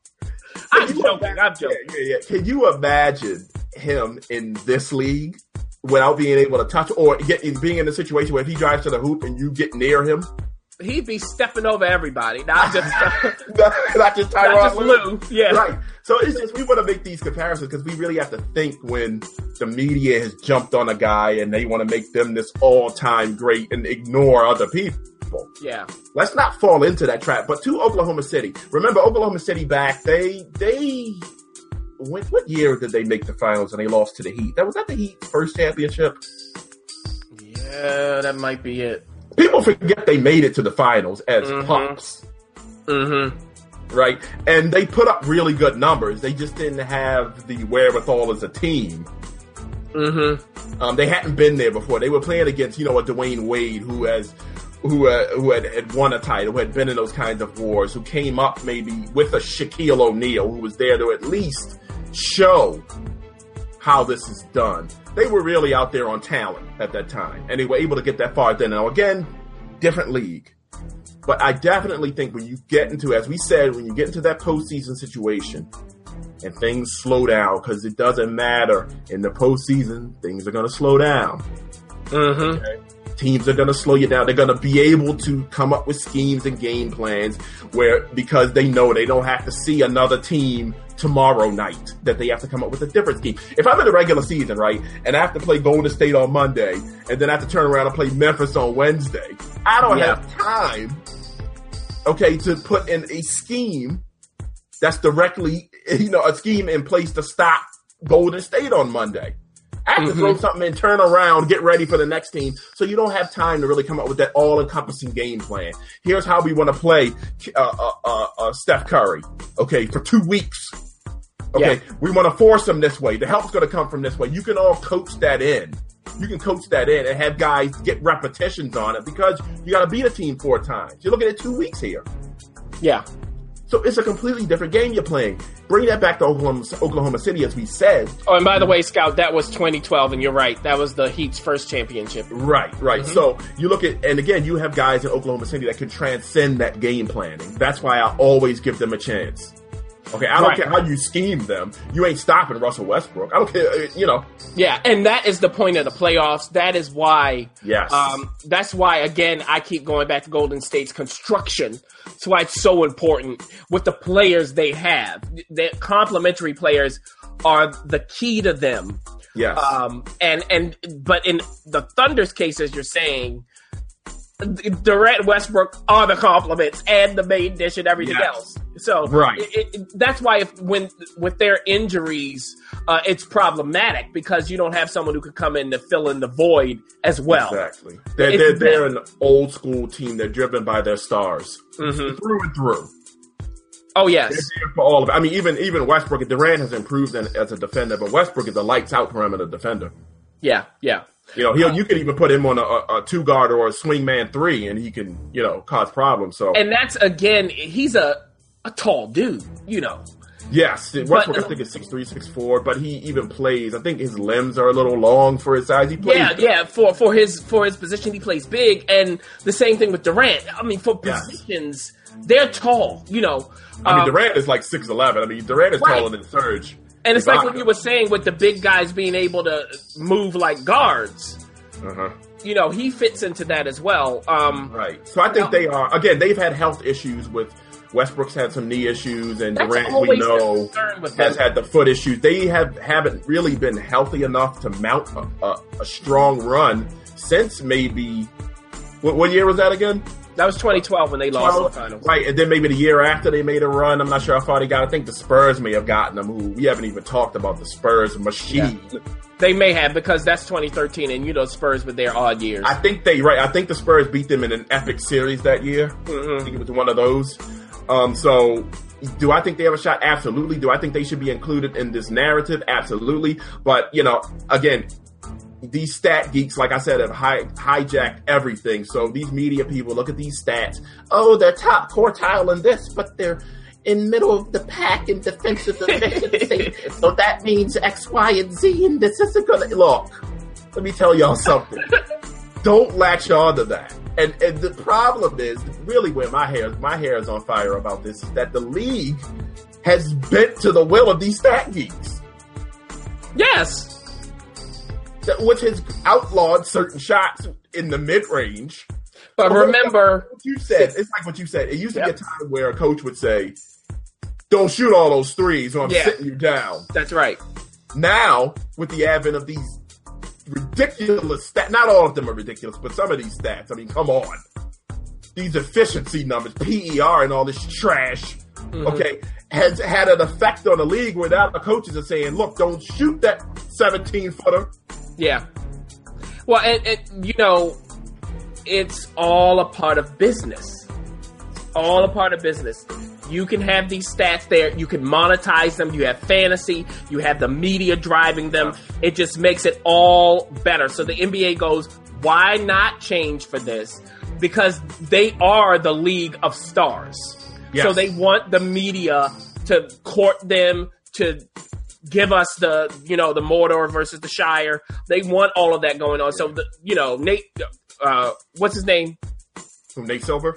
I'm you joking. imagine- I'm joking. Yeah, yeah, yeah. Can you imagine him in this league without being able to touch or get being in a situation where if he drives to the hoop and you get near him? He'd be stepping over everybody, not just not just Tyronn not just Lue. Lou. Yeah. Right. So it's just we want to make these comparisons because we really have to think when the media has jumped on a guy and they want to make them this all-time great and ignore other people. Yeah. Let's not fall into that trap. But to Oklahoma City, remember Oklahoma City back? They they when, what year did they make the finals and they lost to the Heat? That was that the Heat first championship. Yeah, that might be it. People forget they made it to the finals as Mhm. pups. Mm-hmm. right? And they put up really good numbers. They just didn't have the wherewithal as a team. Mm-hmm. Um, they hadn't been there before. They were playing against, you know, a Dwyane Wade who has, who uh, who had, had won a title, who had been in those kinds of wars, who came up maybe with a Shaquille O'Neal, who was there to at least show how this is done. They were really out there on talent at that time, and they were able to get that far. Then now again, different league. But I definitely think when you get into, as we said, when you get into that postseason situation and things slow down, because it doesn't matter in the postseason, things are going to slow down. Mm-hmm. Teams are going to slow you down. They're going to be able to come up with schemes and game plans where, because they know they don't have to see another team tomorrow night, that they have to come up with a different scheme. If I'm in the regular season, right, and I have to play Golden State on Monday, and then I have to turn around and play Memphis on Wednesday, I don't Yeah. have time, okay, to put in a scheme that's directly, you know, a scheme in place to stop Golden State on Monday. I have to throw something and turn around, get ready for the next team. So you don't have time to really come up with that all-encompassing game plan. Here's how we want to play uh, uh, uh, uh, Steph Curry. Okay, for two weeks. Okay, we want to force him this way. The help's going to come from this way. You can all coach that in. You can coach that in and have guys get repetitions on it because you got to beat a team four times. You're looking at two weeks here. Yeah. So it's a completely different game you're playing. Bring that back to Oklahoma, Oklahoma City, as we said. Oh, and by the way, Scout, that was 2012, and you're right. That was the Heat's first championship. Right, right. Mm-hmm. So you look at, and again, you have guys in Oklahoma City that can transcend that game planning. That's why I always give them a chance. Okay, I don't Right. care how you scheme them. You ain't stopping Russell Westbrook. I don't care, uh, you know. Yeah, and that is the point of the playoffs. That is why. Yes. Um, that's why again I keep going back to Golden State's construction. That's why it's so important with the players they have. The complementary players are the key to them. Yes. Um, and and but in the Thunder's case, as you're saying, Durant, Westbrook are the compliments and the main dish and everything Yes. else. So Right. it, it, that's why if when with their injuries, uh, it's problematic because you don't have someone who could come in to fill in the void as well. exactly. They're, they're, they're an old school team. They're driven by their stars. Mhm. Through and through. Oh yes, for all of it. I mean, even even Westbrook, Durant has improved in, as a defender, but Westbrook is a lights out perimeter defender. yeah, yeah. You know, he'll, you could even put him on a, a, a two guard or a swing man three, and he can, you know, cause problems. So And that's again, he's a a tall dude, you know. yes, Westbrook I think is six three, six four, but he even plays. I think his limbs are a little long for his size. He plays. Yeah, yeah. For for his for his position, he plays big, and the same thing with Durant. I mean, for Yes. positions, they're tall, you know. I mean, Um, Durant is like six eleven. I mean, Durant is Right. taller than Serge. And it's like what you were saying with the big guys being able to move like guards. Uh-huh. You know, he fits into that as well. Um, Right. So I think Now- they are again. They've had health issues with Westbrook's had some knee issues, and That's Durant we know has had the foot issues. They have haven't really been healthy enough to mount a, a, a strong run since maybe what, what year was that again? that was 2012 when they lost the finals. Right, and then maybe the year after they made a run. I'm not sure how far they got. I think the Spurs may have gotten them. Who we haven't even talked about the Spurs machine. They may have because that's 2013, and you know Spurs with their odd years. I think they right. I think the Spurs beat them in an epic series that year. Mm-hmm. I think it was one of those. Um, so, do I think they have a shot? Absolutely. Do I think they should be included in this narrative? Absolutely. But you know, again, these stat geeks, like I said, have hi- hijacked everything. So these media people look at these stats. Oh, they're top quartile in this, but they're in middle of the pack in defensive efficiency. so that means X, Y, and Z, and this isn't gonna look. Let me tell y'all something. Don't latch on to that. And and the problem is really where my hair my hair is on fire about this is that the league has bent to the will of these stat geeks. Yes. Which has outlawed certain shots in the mid range. But Well, remember, What you said, it's like what you said. It used to Yep. be a time where a coach would say, Don't shoot all those threes or I'm Yeah. sitting you down. that's right. Now, with the advent of these ridiculous stats, not all of them are ridiculous, but some of these stats, I mean, come on. These efficiency numbers, PER, and all this trash, mm-hmm. okay, has had an effect on the league where now the coaches are saying, look, don't shoot that 17 footer. Yeah. Well, and, and you know, it's all a part of business. All a part of business. You can have these stats there. You can monetize them. You have fantasy. You have the media driving them. It just makes it all better. So the NBA goes, why not change for this? Because they are the league of stars. Yes. So they want the media to court them, to give us the, you know, the Mordor versus the Shire. They want all of that going on. So the, you know, Nate, uh, what's his name? From Nate Silver,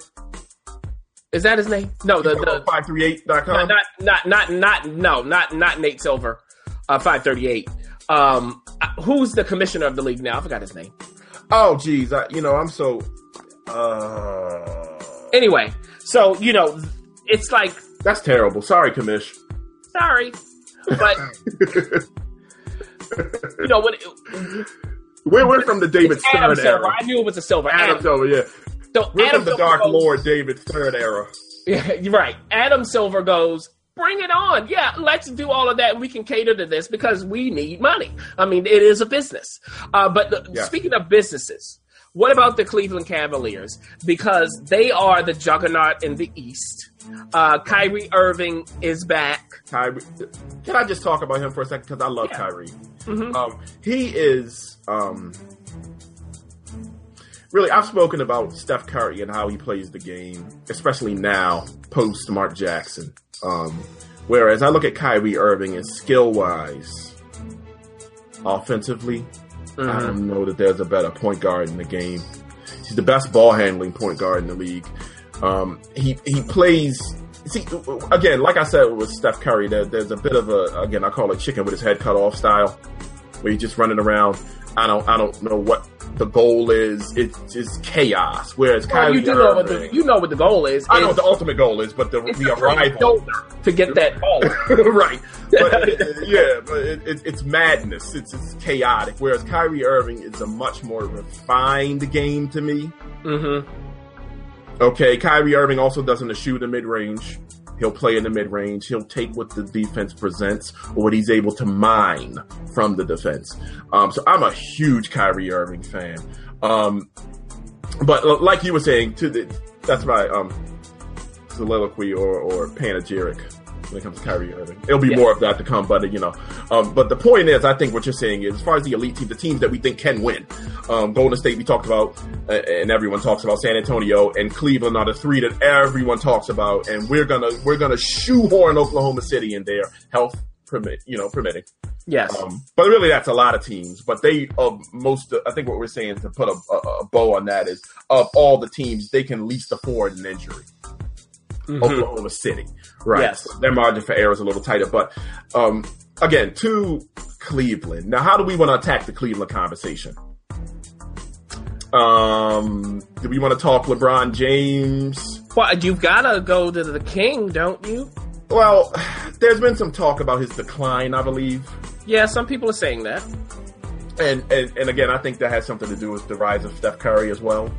Is that his name? No, the, the, 538.com. not, not, not, not, no, not, not Nate Silver, uh, 538. Um, uh, who's the commissioner of the league now? I forgot his name. Oh, geez. I, you know, I'm so. Uh, Anyway, so, you know, it's like, that's terrible. Sorry, Commish. sorry, but, you know, when, it, We're, we're from the David Adam Stern Silver, era. I knew it was a Silver. Adam Silver, yeah. So We're Adam from the Silver Dark goes- Lord David Third era. Yeah, you're right. Adam Silver goes, bring it on. Yeah, let's do all of that. We can cater to this because we need money. I mean, it is a business. Uh, but the, Yeah. speaking of businesses, what about the Cleveland Cavaliers? Because they are the juggernaut in the East. Uh, Kyrie Irving is back. Kyrie. Can I just talk about him for a second? Because I love Yeah. Kyrie. Mhm. Um, he is. Um, really, I've spoken about Steph Curry and how he plays the game, especially now post Mark Jackson. Um, whereas I look at Kyrie Irving and skill wise, offensively, I don't know that there's a better point guard in the game. He's the best ball handling point guard in the league. Um, he he plays. See, again, like I said with Steph Curry, there, there's a bit of a again I call it chicken with his head cut off style, where he's just running around. I don't I don't know what the goal is. It's just chaos. Whereas Well, Kyrie you do know what the Irving- you know what the goal is. I know what the ultimate goal is, but the, the arrival to get that ball. right. But it- yeah, but it, it, it's madness. It's, it's chaotic. Whereas Kyrie Irving is a much more refined game to me. mm-hmm. Okay, Kyrie Irving also doesn't shoot in mid range. He'll play in the mid range. He'll take what the defense presents or what he's able to mine from the defense. Um, so I'm a huge Kyrie Irving fan. Um, but like you were saying, to the that's my um, soliloquy or, or panegyric when it comes to Kyrie Irving. It'll be more of that to come, but you know. Um, but the point is, I think what you're saying is, as far as the elite team, the teams that we think can win, um, Golden State we talked about, uh, and everyone talks about San Antonio and Cleveland are the three that everyone talks about, and we're gonna we're gonna shoehorn Oklahoma City in there, health permit, you know, permitting. Yes. Um, but really, that's a lot of teams. But they, of most, I think what we're saying to put a, a, a bow on that is, of all the teams, they can least afford an injury. Mhm. Oklahoma City, right? Yes. Their margin for error is a little tighter. But um, again, to Cleveland. Now, how do we want to attack the Cleveland conversation? Um, do we want to talk LeBron James? Well, you've got to go to the king, don't you? Well, there's been some talk about his decline, I believe. Yeah, some people are saying that. And, and and again, I think that has something to do with the rise of Steph Curry as well.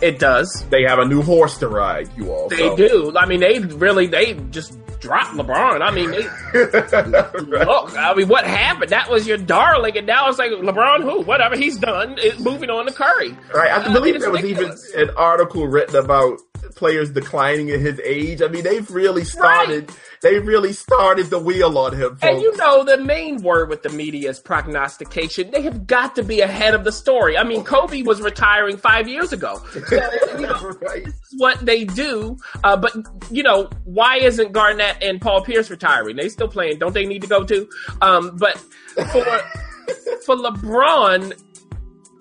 It does. They have a new horse to ride, you all. They so- do. I mean, they really they just dropped LeBron. I mean, they, look, I mean, what happened? That was your darling, and now it's like LeBron, who, whatever, he's done. It's moving on to Curry. Right. I, I believe there was even an article written about players declining in his age. I mean, they've really started. They really started the wheel on him. And you know, the main word with the media is prognostication. They have got to be ahead of the story. I mean, Kobe was retiring five years ago. So, you know, right. what they do. Uh, but you know, why isn't Garnett and Paul Pierce retiring? They still playing. Don't they need to go too? Um, but for for LeBron,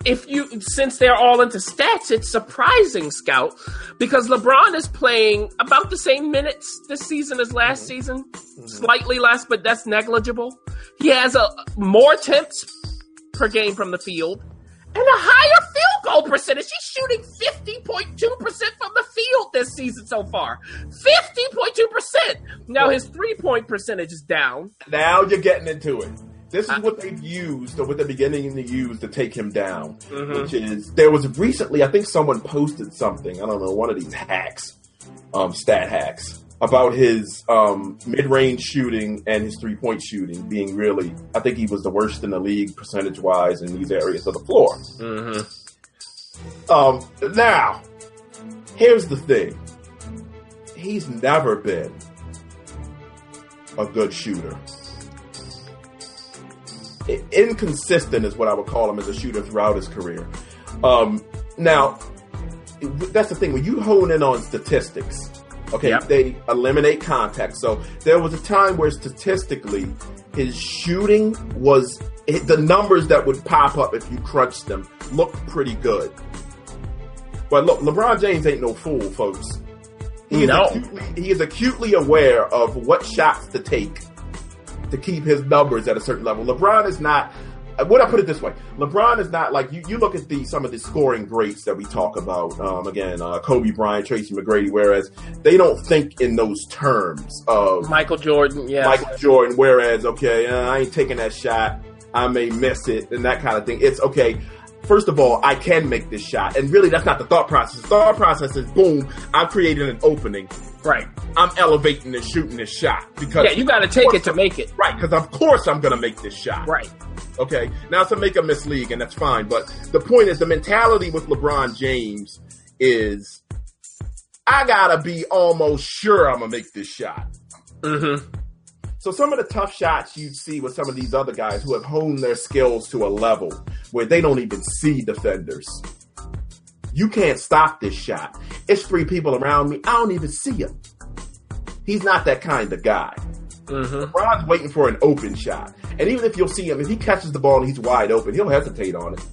if you since they're all into stats, it's surprising, Scout, because LeBron is playing about the same minutes this season as last mm-hmm. season, mm-hmm. slightly less, but that's negligible. He has a more attempts per game from the field and a higher field goal percentage. He's shooting 50.2% from the field this season so far. 50.2%. Now his three point percentage is down. Now you're getting into it. This is what they've used, or what they're beginning to use to take him down. Mhm. Which is there was recently, I think someone posted something. I don't know, one of these hacks, um, stat hacks about his um, mid-range shooting and his three-point shooting being really. I think he was the worst in the league percentage-wise in these areas of the floor. Mm-hmm. Um, now, here's the thing. He's never been a good shooter. Inconsistent is what I would call him as a shooter throughout his career. Um, now, that's the thing. When you hone in on statistics, okay, Yep. they eliminate contact. So there was a time where statistically, his shooting was the numbers that would pop up if you crunched them looked pretty good. But look, LeBron James ain't no fool, folks. He is, No. acutely, he is acutely aware of what shots to take to keep his numbers at a certain level. LeBron is not. Would I put it this way? LeBron is not like you. You look at the some of the scoring greats that we talk about. Um, again, uh, Kobe Bryant, Tracy McGrady. Whereas they don't think in those terms of Michael Jordan, yeah. Michael Jordan. Whereas, okay, uh, I ain't taking that shot. I may miss it and that kind of thing. It's okay. First of all, I can make this shot, and really, that's not the thought process. The thought process is, boom, I've created an opening. Right. I'm elevating and shooting this shot because Yeah, you got to take it to make it. right. Because of course I'm gonna make this shot. Right. Okay. Now a make a miss league, and that's fine. But the point is, the mentality with LeBron James is, I gotta be almost sure I'm gonna make this shot. Mm-hmm. So some of the tough shots you see with some of these other guys who have honed their skills to a level where they don't even see defenders. You can't stop this shot. It's three people around me. I don't even see him. He's not that kind of guy. Mm-hmm. LeBron's waiting for an open shot. And even if you'll see him, if he catches the ball and he's wide open, he'll hesitate on it.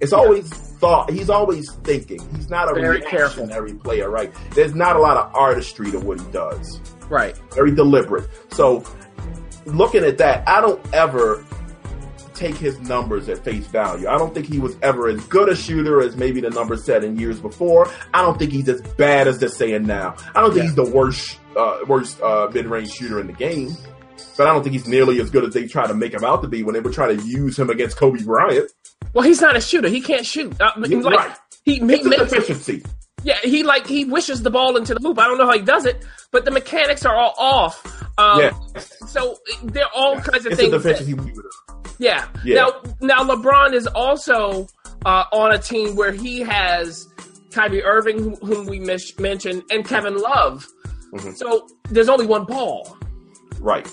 It's always thought, he's always thinking. He's not a Very careful. reactionary player, right? There's not a lot of artistry to what he does Right. very deliberate. So, looking at that, I don't ever take his numbers at face value. I don't think he was ever as good a shooter as maybe the numbers said in years before. I don't think he's as bad as they're saying now. I don't think Yeah. he's the worst uh, worst uh, mid range shooter in the game. But I don't think he's nearly as good as they try to make him out to be when they were trying to use him against Kobe Bryant. Well, he's not a shooter. He can't shoot. Uh, You're like, right. He, he It's a makes deficiency. Yeah, he like he wishes the ball into the hoop. I don't know how he does it, but the mechanics are all off. Um, Yeah. So there are all kinds of It's a things. that-. Yeah. Yeah. Now, now LeBron is also uh, on a team where he has Kyrie Irving, whom- we mis- mentioned, and Kevin Love. Mhm. So there's only one ball. Right.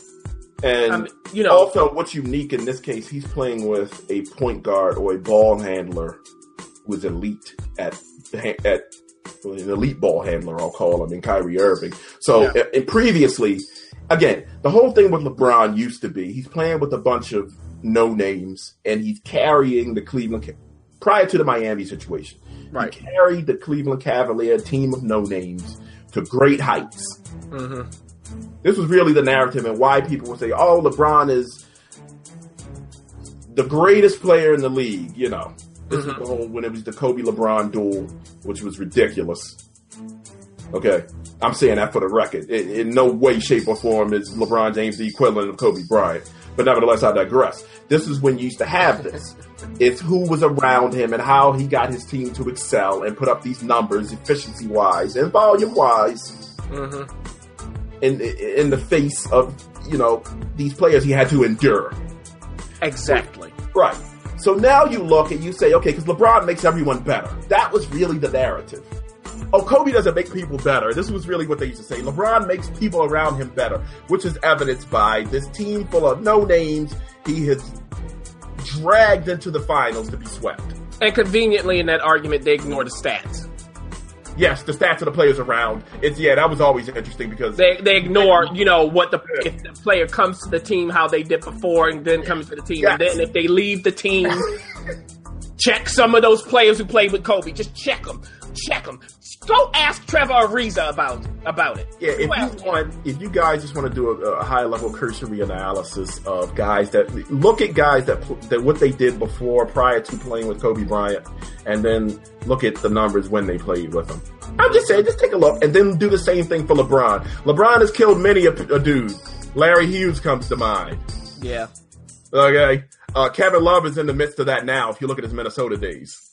And Um, you know, also, what's unique in this case, he's playing with a point guard or a ball handler who is elite at at well, an elite ball handler. I'll call him in Kyrie Irving. So, Yeah. and previously, again, the whole thing with LeBron used to be he's playing with a bunch of no names and he's carrying the Cleveland prior to the Miami situation. Right. He carried the Cleveland Cavalier team of no names to great heights hmm this was really the narrative and why people would say, "Oh, LeBron is the greatest player in the league." You know, this Mhm. was the whole when it was the Kobe LeBron duel, which was ridiculous. Okay, I'm saying that for the record. In, in no way, shape, or form is LeBron James the equivalent of Kobe Bryant. But nevertheless, I digress. This is when you used to have this. It's who was around him and how he got his team to excel and put up these numbers, efficiency wise and volume wise. hmm in in the face of you know these players he had to endure. Exactly. Right. So now you look and you say, okay, because LeBron makes everyone better. That was really the narrative. Oh, Kobe doesn't make people better. This was really what they used to say. LeBron makes people around him better, which is evidenced by this team full of no names he has dragged into the finals to be swept. And conveniently, in that argument, they ignore the stats. Yes, the stats of the players around. It's yeah, that was always interesting because They they ignore you know what the if the player comes to the team how they did before and then comes to the team and then if they leave the team, check some of those players who played with Kobe. Just check them, check them. Go ask Trevor Ariza about about it. Yeah, if you want, if you guys just want to do a, a high level cursory analysis of guys that look at guys that that what they did before, prior to playing with Kobe Bryant, and then look at the numbers when they played with him. I'm just saying, just take a look, and then do the same thing for LeBron. LeBron has killed many a, a dude. Larry Hughes comes to mind. yeah, Okay, uh, Kevin Love is in the midst of that now. If you look at his Minnesota days.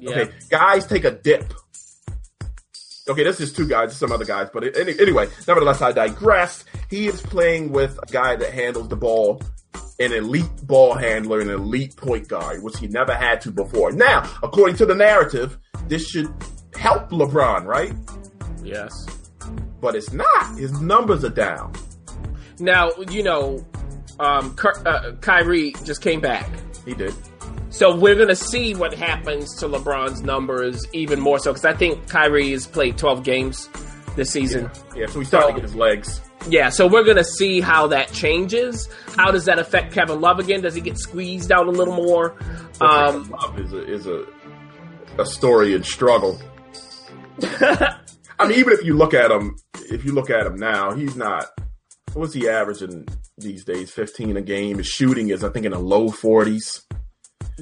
Yeah. Okay, guys take a dip. Okay, this is two guys, some other guys, but any, anyway, nevertheless, I digress. He is playing with a guy that handles the ball, an elite ball handler, an elite point guard, which he never had to before. Now, according to the narrative, this should help LeBron, right? Yes. But it's not. His numbers are down. Now you know, um, Ky- uh, Kyrie just came back. He did. So we're gonna see what happens to LeBron's numbers even more so because I think Kyrie has played 12 games this season. Yeah, so he's starting So- to get his legs. Yeah, so we're gonna see how that changes. How does that affect Kevin Love again? Does he get squeezed out a little more? Um, Love is a is a a story in struggle. I mean, even if you look at him, if you look at him now, he's not. What's he averaging these days? Fifteen a game. His shooting is, I think, in the low forties.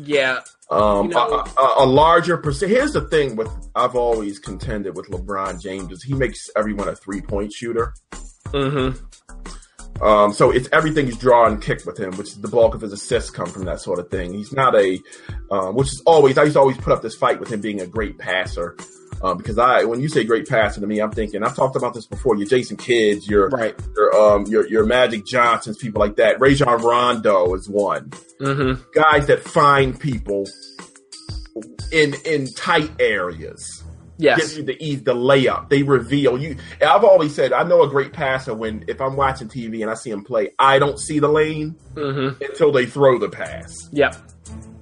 Yeah, Um, You know- a, a, a larger percent. Here's the thing with I've always contended with LeBron James is he makes everyone a three point shooter. mm-hmm. Um, so it's everything he's draw and kick with him, which is the bulk of his assists come from that sort of thing. He's not a, um, which is always I used to always put up this fight with him being a great passer. Um, because I, when you say great passer to me, I'm thinking I've talked about this before. Your Jason Kidd, your Right. your um, your your Magic Johnsons, people like that. Rajon Rondo is one. Mm-hmm. Guys that find people in in tight areas Yes. give you the ease, the layup. They reveal you. I've always said I know a great passer when if I'm watching TV and I see him play, I don't see the lane Mm-hmm. until they throw the pass. Yep.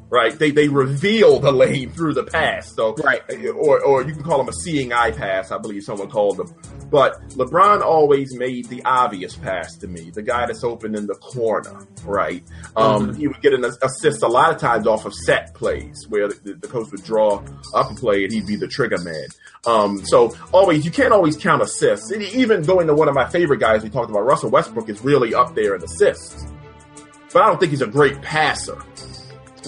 Right? They they reveal the lane through the pass. So Right. or or you can call them a seeing eye pass. I believe someone called them. But LeBron always made the obvious pass to me, the guy that's open in the corner. Right? Um, Mhm. He would get an assist a lot of times off of set plays where the, the coach would draw up a play and he'd be the trigger man. Um, so always, you can't always count assists. And even going to one of my favorite guys we talked about, Russell Westbrook is really up there in assists. But I don't think he's a great passer.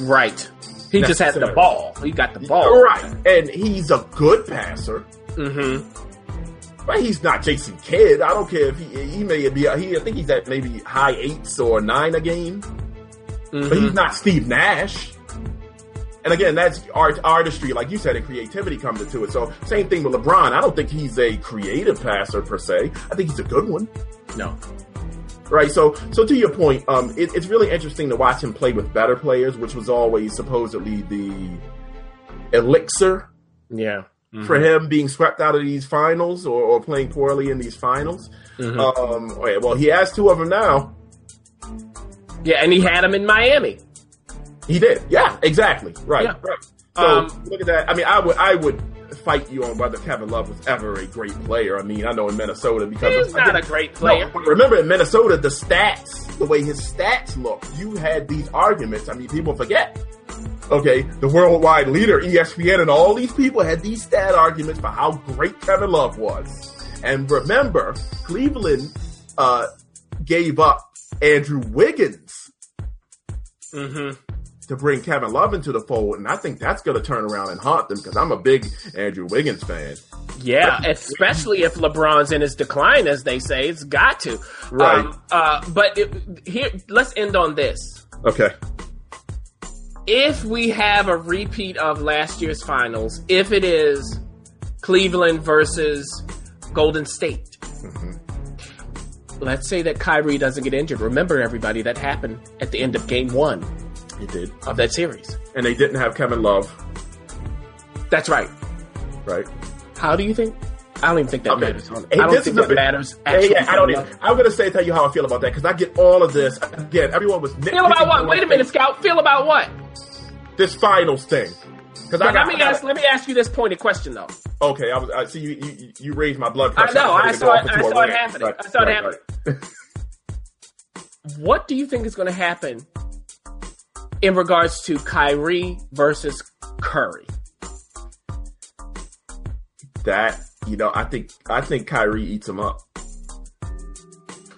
Right. He just had the ball. He got the ball. Right. And he's a good passer. Mm-hmm. But he's not Jason Kidd. I don't care if he he may be he I think he's at maybe high eights or nine a game. But Mm-hmm. he's not Steve Nash. And again, that's art artistry, like you said, and creativity comes into it. So same thing with LeBron. I don't think he's a creative passer per se. I think he's a good one. No. Right. So, so to your point, um, it, it's really interesting to watch him play with better players, which was always supposedly the elixir Yeah. for him being swept out of these finals or, or playing poorly in these finals. Mhm. Um, well, he has two of them now. Yeah, and he had him in Miami. He did. Yeah, exactly. Right. Yeah. Right. So Um, look at that. I mean, I would, I would fight you on whether Kevin Love was ever a great player. I mean, I know in Minnesota because He's of, not again, a great player. but remember in Minnesota, the stats, the way his stats look, you had these arguments. I mean, people forget. Okay, the worldwide leader, ESPN, and all these people had these stat arguments for how great Kevin Love was. And remember, Cleveland uh, gave up Andrew Wiggins Mm-hmm. To bring Kevin Love into the fold, and I think that's going to turn around and haunt them because I'm a big Andrew Wiggins fan. Yeah, especially if LeBron's in his decline, as they say, it's got to. Right. Um, uh, but it, here, let's end on this. Okay. If we have a repeat of last year's finals, if it is Cleveland versus Golden State, let's say that Kyrie doesn't get injured. Remember, everybody, that happened at the end of Game One He did, of that series. and they didn't have Kevin Love, That's right. right? How do you think? I don't even think that Okay. matters. Hey, I don't think that bit- matters. Hey, yeah, I don't. Even, I'm gonna say tell you how I feel about that because I get all of this again. Everyone was Feel about what? Wait a minute, Scout. Feel about what? This finals thing. Because But let me ask. Let me ask you this pointed question though. Okay, I was. I see you. You, you raised my blood I pressure. know, was I saw it- I saw it happening. Right, I saw it happening. right. What do you think is going to happen in regards to Kyrie versus Curry? That you know, I think I think Kyrie eats him up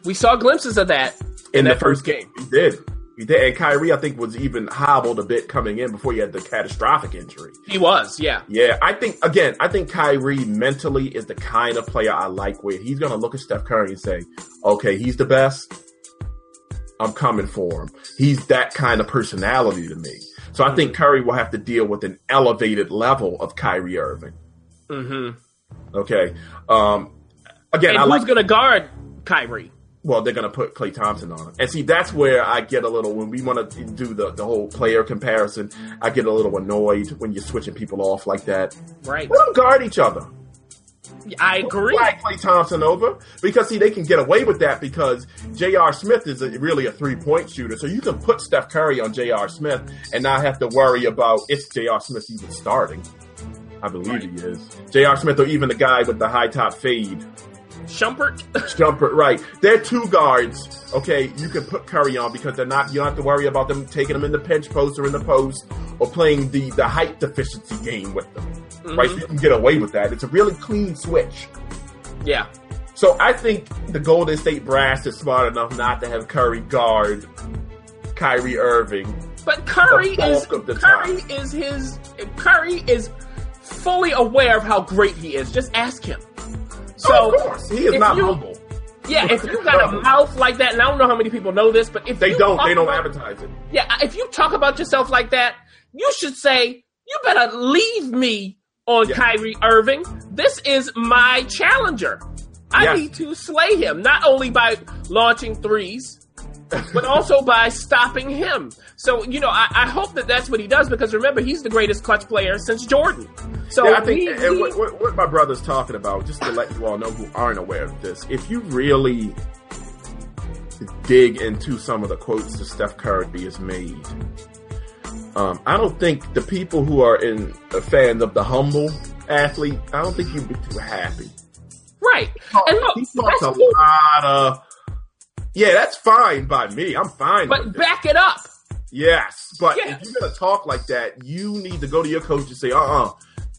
We saw glimpses of that in, the that first game. He did. He did. And Kyrie, I think, was even hobbled a bit coming in before he had the catastrophic injury. He was, yeah. Yeah, I think again, I think Kyrie mentally is the kind of player I like where he's gonna look at Steph Curry and say, Okay, he's the best. I'm coming for him. He's that kind of personality to me. So I think Curry will have to deal with an elevated level of Kyrie Irving. Mm-hmm. Okay. Um again, And I who's like going to guard Kyrie? well, they're gonna put Klay Thompson on him. And see, that's where I get a little when we want to do the, the whole player comparison, I get a little annoyed when you're switching people off like that. Right. Let them guard each other. I agree. Flag Klay Thompson over because see they can get away with that because J.R. Smith is a, really a three point shooter, so you can put Steph Curry on J.R. Smith and not have to worry about if J.R. Smith even starting. I believe he is J.R. Smith or even the guy with the high top fade Shumpert? Shumpert, Right, they're two guards. Okay, you can put Curry on because they're not. You don't have to worry about them taking them in the pinch post or in the post or playing the the height deficiency game with them. Mm-hmm. Right, you can get away with that. It's a really clean switch. yeah. So I think the Golden State brass is smart enough not to have Curry guard Kyrie Irving. But Curry is bulk of the Curry is his Curry is fully aware of how great he is. Just ask him. So oh, of course, he is not you- humble. yeah, if you got a mouth like that, and I don't know how many people know this, but if They you don't. They don't about- advertise it. Yeah, if you talk about yourself like that, you should say, "You better leave me on Yeah. Kyrie Irving. This is my challenger. I Yes. need to slay him not only by launching threes, but also by stopping him." So you know, I, I hope that that's what he does because remember, he's the greatest clutch player since Jordan. So Yeah, I think, and what, what, what my brother's talking about, just to let you all know who aren't aware of this, if you really dig into some of the quotes that Steph Curry has made, um, I don't think the people who are in a fan of the humble athlete, I don't think you'd be too happy. right, and look, he talks a cool, lot of. Yeah, that's fine by me. I'm fine. but with it. back it up. Yes, but Yes. if you're gonna talk like that, you need to go to your coach and say, "Uh, uh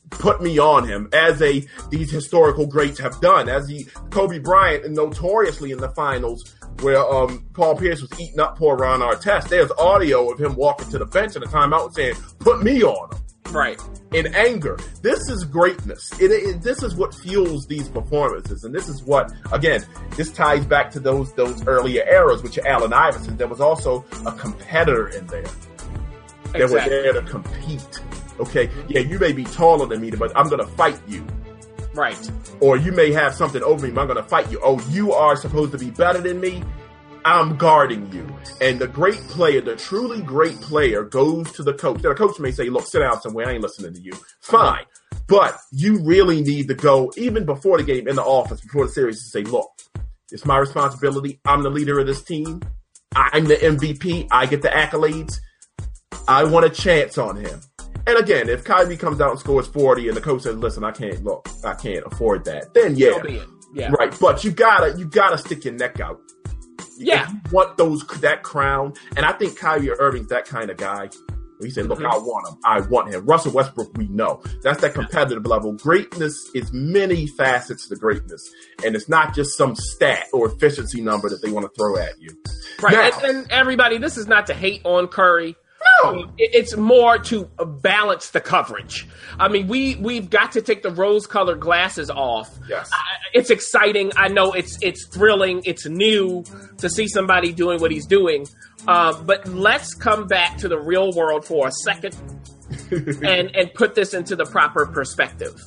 put me on him." As a these historical greats have done, as he, Kobe Bryant notoriously in the finals, where um Paul Pierce was eating up poor Ron Artest. There's audio of him walking to the bench in a timeout saying, "Put me on him." Right. in anger. This is greatness. It, it, this is what fuels these performances, and this is what, again, this ties back to those those earlier eras, which are Allen Iverson. There was also a competitor in there. They were Exactly. there to compete. Okay, yeah, you may be taller than me, but I'm going to fight you. Right. Or you may have something over me, but I'm going to fight you. Oh, you are supposed to be better than me. I'm guarding you. And the great player, the truly great player, goes to the coach. Now, the coach may say, look, sit down somewhere. I ain't listening to you. Fine. But you really need to go, even before the game, in the office, before the series, to say, look, it's my responsibility. I'm the leader of this team. I'm the MVP. I get the accolades. I want a chance on him. And again, if Kyrie comes out and scores 40 and the coach says, listen, I can't, look, I can't afford that, then yeah. So be it. Yeah. Right, but you gotta you gotta stick your neck out. Yeah. If you want those that crown, and I think Kyrie Irving's that kind of guy. He said, "Look, Mhm. I want him. I want him." Russell Westbrook, we know that's that competitive level. Greatness is many facets to greatness, and it's not just some stat or efficiency number that they want to throw at you. Right. Now- and, and everybody, this is not to hate on Curry. No. It's more to balance the coverage. I mean, we we've got to take the rose-colored glasses off. Yes. I- It's exciting. I know it's it's thrilling. It's new to see somebody doing what he's doing. Uh, but let's come back to the real world for a second and and put this into the proper perspective.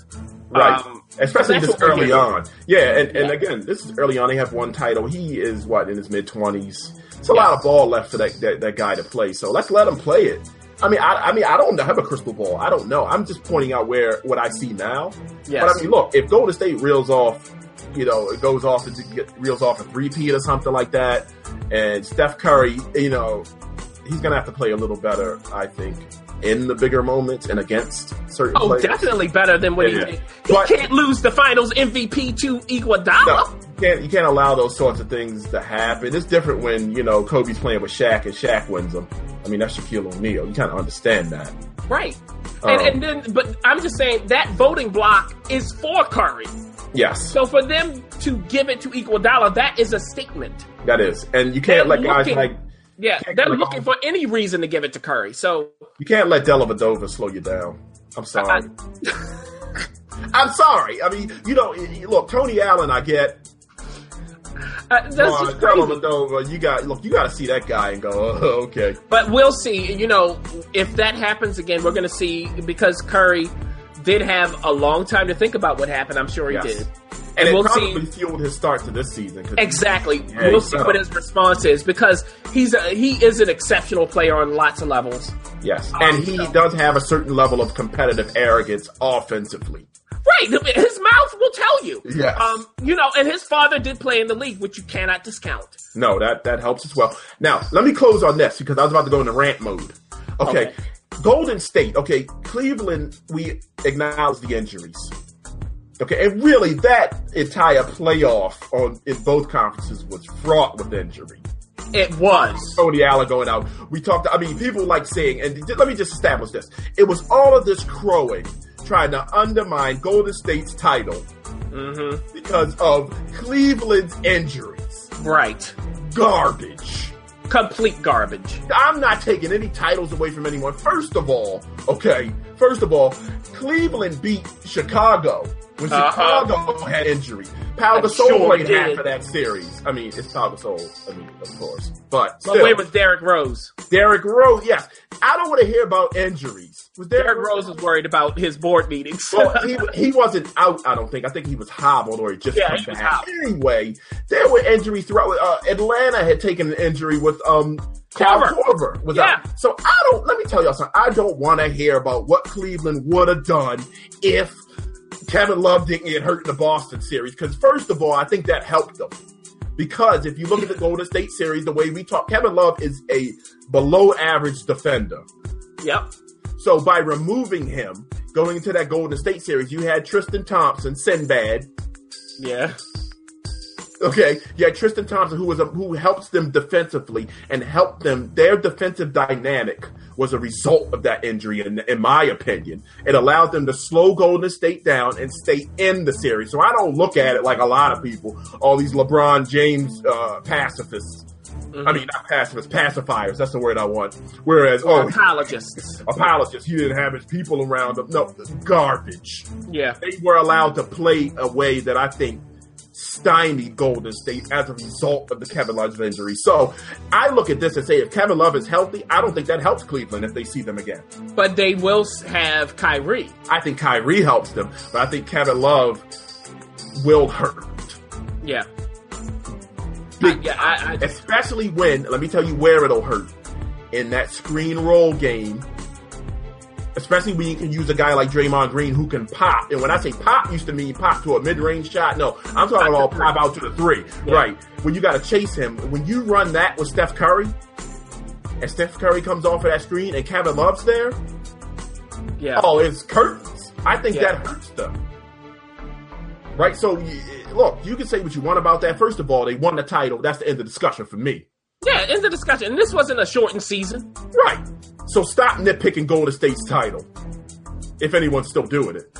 Right. Um, especially this early on. Yeah, and, and Yeah. again, this is early on. They have one title. He is what in his mid twenties. It's a lot of ball left for that, that that guy to play. So let's let him play it. I mean, I, I mean, I don't have a crystal ball. I don't know. I'm just pointing out where what I see now. Yes. But I mean, look, if Golden State reels off, you know, it goes off and get reels off a three-peat or something like that, and Steph Curry, you know, he's gonna have to play a little better, I think, in the bigger moments and against certain Oh, players. definitely better than what Yeah. he did. He But- can't lose the Finals MVP to Iguodala. No, can't you can't allow those sorts of things to happen. It's different when you know Kobe's playing with Shaq and Shaq wins them. I mean that's Shaquille O'Neal. You kind of understand that. Right. Um, and, and then, but I'm just saying that voting block is for Curry. Yes, So for them to give it to Iguodala, that is a statement. that is, and you can't They're let guys like Yeah, they're looking for any reason to give it to Curry. So you can't let Dellavedova slow you down. I'm sorry. I'm sorry. I mean, you know, look, Tony Allen, I get. Uh, that's Uh, just crazy. Dellavedova, you got look, you got to see that guy and go, oh, okay. But we'll see. You know, if that happens again, we're going to see because Curry did have a long time to think about what happened. I'm sure he Yes. did. And, And it we'll probably see. fueled his start to this season. Exactly. Yeah, we'll see fell. what his response is because he's a, he is an exceptional player on lots of levels. Yes, and he does have a certain level of competitive arrogance offensively. Right. His mouth will tell you. Yes. Um, you know, and his father did play in the league, which you cannot discount. No, that that helps as well. Now, let me close on this because I was about to go into rant mode. Okay. Okay. Golden State. Okay, Cleveland. We acknowledge the injuries. Okay, and really that entire playoff on in both conferences was fraught with injury. It was. Tony Allen going out. We talked. I mean, people like saying, and let me just establish this: it was all of this crowing trying to undermine Golden State's title hmm because of Cleveland's injuries. Right. Garbage. Complete garbage. I'm not taking any titles away from anyone. First of all, okay, first of all, Cleveland beat Chicago when Uh-huh. Chicago had injury. Pau They Gasol sure played did. half of that series. I mean, it's Pau Gasol. I mean, of course, but But still, where was Derrick Rose? Derrick Rose? Yes, I don't want to hear about injuries. Was Derrick, Derrick Rose was worried about his board meetings. Well, he he wasn't out. I don't think. I think he was hobbled or he just Yeah, he. Anyway, there were injuries throughout. Uh, Atlanta had taken an injury with um Kyle Korver. Korver was Yeah. out. So I don't. Let me tell y'all something. I don't want to hear about what Cleveland would have done if Kevin Love didn't get hurt in the Boston series. Because first of all, I think that helped them. Because if you look at the Golden State series, the way we talk, Kevin Love is a below average defender. yep. So by removing him, going into that Golden State series, you had Tristan Thompson, Sinbad. Yeah. Okay, you had Tristan Thompson, who was a, who helps them defensively and helped them. Their defensive dynamic was a result of that injury, in, in my opinion. It allowed them to slow Golden State down and stay in the series. So I don't look at it like a lot of people, all these LeBron James uh, pacifists. I mean, not pacifists, pacifiers. That's the word I want. Whereas, oh, Apologists. apologists, he didn't have his people around him. No, garbage. Yeah. They were allowed to play a way that I think stymied Golden State as a result of the Kevin Love injury. So I look at this and say, if Kevin Love is healthy, I don't think that helps Cleveland if they see them again. But they will have Kyrie. I think Kyrie helps them, but I think Kevin Love will hurt. Yeah. Big yeah, I- I- especially when, let me tell you where it'll hurt. In that screen roll game, especially when you can use a guy like Draymond Green who can pop. And when I say pop, used to mean pop to a mid-range shot. No, I'm talking about pop out to the three. Yeah. Right. When you got to chase him. When you run that with Steph Curry, and Steph Curry comes off of that screen and Kevin Love's there, Yeah. oh, it's curtains. I think Yeah. that hurts them. Right? So, look, you can say what you want about that. First of all, they won the title. That's the end of the discussion for me. Yeah, in the discussion. And this wasn't a shortened season. Right. So stop nitpicking Golden State's title. If anyone's still doing it.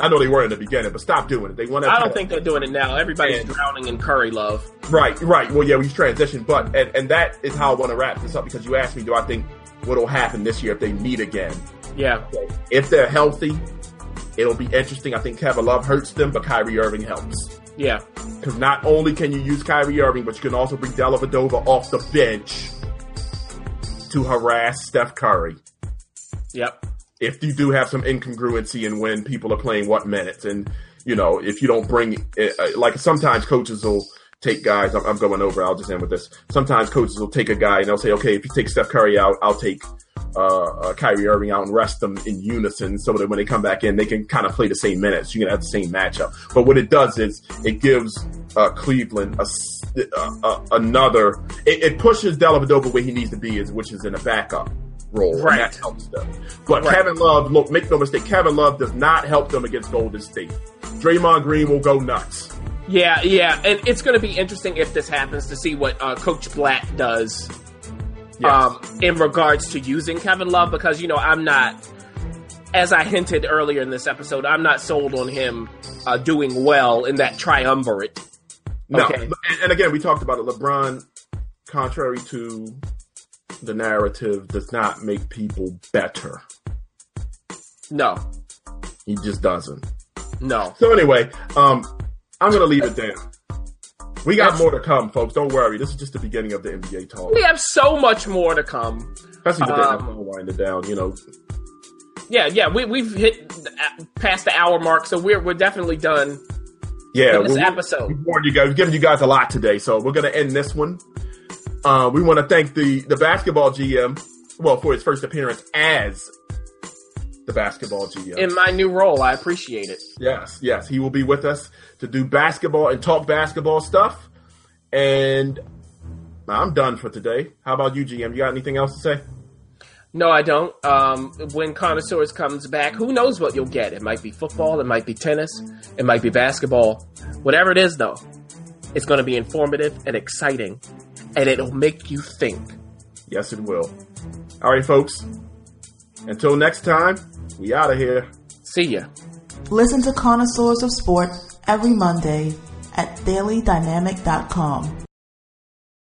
I know they were in the beginning, but stop doing it. They that I don't title. think they're doing it now. Everybody's And- drowning in Curry love. Right, right. Well, yeah, we transitioned, but and, and that is how I want to wrap this up because you asked me, do I think what'll happen this year if they meet again? Yeah. If they're healthy, it'll be interesting. I think Kevin Love hurts them, but Kyrie Irving helps. Yeah. Because not only can you use Kyrie Irving, but you can also bring Dellavedova off the bench to harass Steph Curry. Yep. if you do have some incongruency in when people are playing what minutes and you know, if you don't bring it, uh, like sometimes coaches will take guys. I'm, I'm, going over. I'll just end with this. Sometimes coaches will take a guy and they'll say, okay, if you take Steph Curry out, I'll take uh, uh, Kyrie Irving out and rest them in unison so that when they come back in, they can kind of play the same minutes. You can have the same matchup. But what it does is it gives uh, Cleveland a, uh, another. It, it pushes Dellavedova where he needs to be, is which is in a backup role. Right. And that helps them. But right. Kevin Love, look, make no mistake, Kevin Love does not help them against Golden State. Draymond Green will go nuts. Yeah, yeah, and it's going to be interesting if this happens to see what uh, Coach Blatt does yes. um, in regards to using Kevin Love because you know I'm not, as I hinted earlier in this episode, I'm not sold on him uh, doing well in that triumvirate. No, okay. and again, we talked about it. LeBron, contrary to the narrative, does not make people better. No, he just doesn't. No. So anyway, um, I'm going to leave it there. We got That's, more to come, folks. Don't worry. This is just the beginning of the NBA talk. We have so much more to come. Especially the um, wind it down, you know. Yeah, yeah. We, we've hit past the hour mark, so we're, we're definitely done. Yeah, this episode. We warned you guys, giving you guys a lot today, so we're going to end this one. Uh, we want to thank the the basketball GM, well, for his first appearance as the basketball GM. In my new role, I appreciate it. Yes, yes. He will be with us to do basketball and talk basketball stuff. And I'm done for today. How about you, GM? You got anything else to say? No, I don't. Um, when Connoisseurs comes back, who knows what you'll get? It might be football, it might be tennis, it might be basketball. Whatever it is, though, it's going to be informative and exciting, and it'll make you think. Yes, it will. All right, folks. Until next time, we out of here. See ya. Listen to Connoisseurs of Sport every Monday at dailydynamic.com.